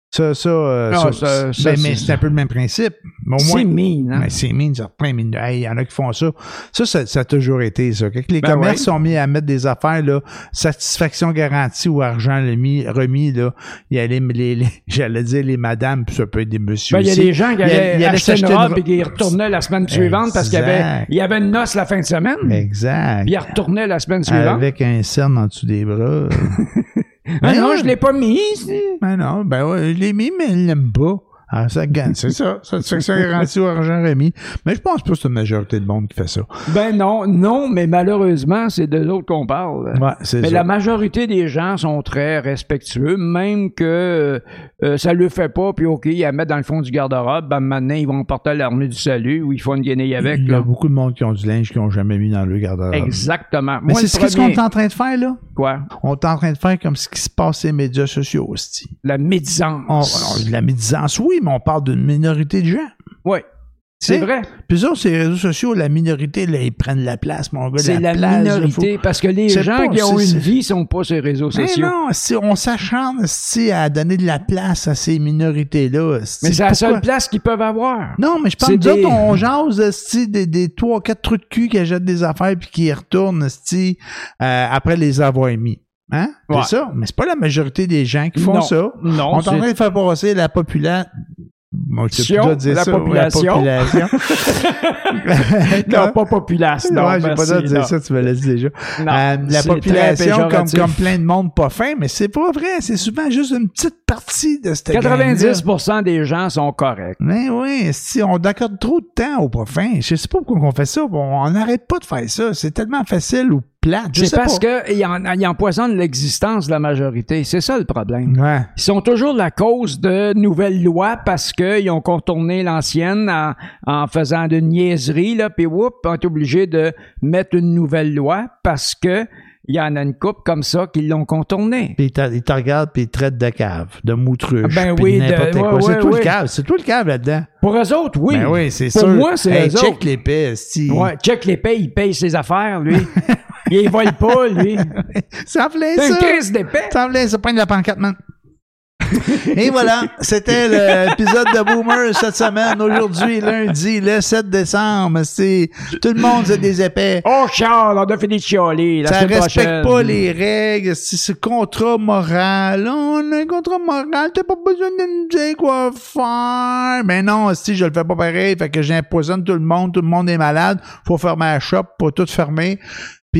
Ça, ça, euh, Ah, ça, ça- ça, ben, mais c'est- un peu le même principe. Mais au C'est mine, hein? mais c'est mine, ça plein mine. Hey, il y en a qui font ça. Ça, ça, ça a toujours été ça. Quand les Ben commerces ouais. sont mis à mettre des affaires, là, satisfaction garantie ou argent remis, remis là, il y a les, les- les- j'allais dire les madames, puis ça peut être des messieurs Ben, il y a des gens qui allaient acheter une robe ro- et qui retournaient la semaine suivante parce qu'il y avait, il y avait une noce la fin de semaine. Exact. Puis ils retournaient la semaine suivante. Avec un cerne en dessous des bras. Ah non, ouais. je l'ai pas mis. c'est- Ben non, ben ouais, je l'ai mis, mais elle l'aime pas. Ah, ça gagne, c'est ça. Satisfaction garantie au argent remis. Mais je pense pas que c'est une majorité de monde qui fait ça. Ben non, non, mais malheureusement, c'est de l'autre qu'on parle. Ouais, c'est Mais ça. la majorité des gens sont très respectueux, même que euh, ça le fait pas, puis OK, ils la mettent dans le fond du garde-robe, ben maintenant, ils vont porter l'armée du salut ou ils font une guenille avec. Il y a Là. beaucoup de monde qui ont du linge qu'ils n'ont jamais mis dans le garde-robe. Exactement. Mais Moi, c'est ce qu'on est en train de faire, là? Quoi? On est en train de faire comme ce qui se passe sur les médias sociaux, hostie. La médisance. On, la médisance, oui, mais on parle d'une minorité de gens. Oui, c'est vrai. Puis ça, les réseaux sociaux, la minorité, là, ils prennent la place, mon gars. C'est la, là, minorité, faut- parce que les gens pas- qui ont une vie sont pas sur les réseaux Mais sociaux. non, si on s'acharne si, à donner de la place à ces minorités-là. mais c'est la seule place qu'ils peuvent avoir. Non, mais je pense que des- autres, on jase si, des, des trois, quatre trucs de cul qui achètent des affaires puis qui retournent si, euh, après les avoir mis. Hein? Ouais. C'est ça. Mais c'est pas la majorité des gens qui font Non. ça. Non, on est en train de faire passer la population. Sion, pas dire la ça, population. La population. non, pas populace. Non, ouais, j'ai pas le dire non. ça, tu me l'as dit déjà. Non, Euh, la population, comme, plein de monde pas fin, mais c'est pas vrai. C'est souvent juste une petite partie de cette gang-là. 90% des gens sont corrects. Mais oui, si on accorde trop de temps aux pas fins, je sais pas pourquoi on fait ça. On n'arrête pas de faire ça. C'est tellement facile ou plate. C'est parce qu'ils ils empoisonnent l'existence de la majorité. C'est ça le problème. Ouais. Ils sont toujours la cause de nouvelles lois parce qu'ils ont contourné l'ancienne en, en faisant de niaiseries, là, puis whoop, on est obligé de mettre une nouvelle loi parce que il y en a une couple comme ça qui l'ont contourné. Puis ils te- regardent puis ils te traitent de cave, de moutruche, Ben oui, n'importe quoi. ouais, c'est ouais, tout ouais. le cave. C'est tout le cave là-dedans. Pour eux autres, oui. Ben oui, c'est Pour sûr. moi, c'est hey, eux check autres. l'épée. Ouais, check payes, il paye ses affaires, lui. il vole pas, lui. Ça en plaît C'est une ça. crise d'épée. Ça en plaît ça. Prends de la pancarte, man. Et voilà, c'était l'épisode de Boomer cette semaine. Aujourd'hui, lundi, le 7 décembre. C'est tout le monde a des épais. Oh, Charles, on a fini de chialer. La Ça respecte prochaine. pas les règles. C'est ce contrat moral. On a un contrat moral. T'as pas besoin de nous dire quoi faire. Mais non, si je le fais pas pareil, fait que j'impoisonne tout le monde. Tout le monde est malade. Faut fermer la shop, pas tout fermer.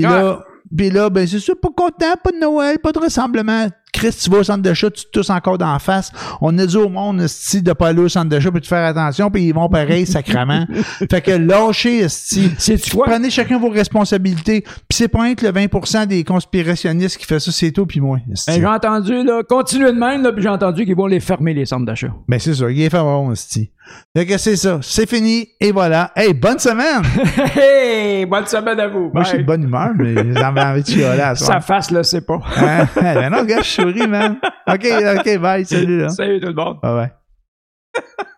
Puis là, puis là, ben c'est ça, pas content, pas de Noël, pas de rassemblement. Chris, tu vas au centre d'achat, tu te tousses encore d'en face. On a dit au monde, esti, de pas aller au centre d'achat puis de faire attention, puis ils vont pareil, sacrament. fait que lâchez, esti. C'est-tu quoi? Prenez chacun vos responsabilités. Puis c'est pas que le 20% des conspirationnistes qui fait ça, c'est tout, puis moi. Ben, j'ai entendu, là, continuez de même, là, puis j'ai entendu qu'ils vont les fermer, les centres d'achat. Ben c'est ça, il est favori, esti. Fait que c'est ça, c'est fini, et voilà. Hey, bonne semaine! hey, bonne semaine à vous. Moi, je suis de bonne humeur, mais j'avais envie de chialer à Sa face, là, c'est pas. Hein? Ben non, gars, je souris, man. OK, OK, bye, salut, là. Salut tout le monde. Bye bye.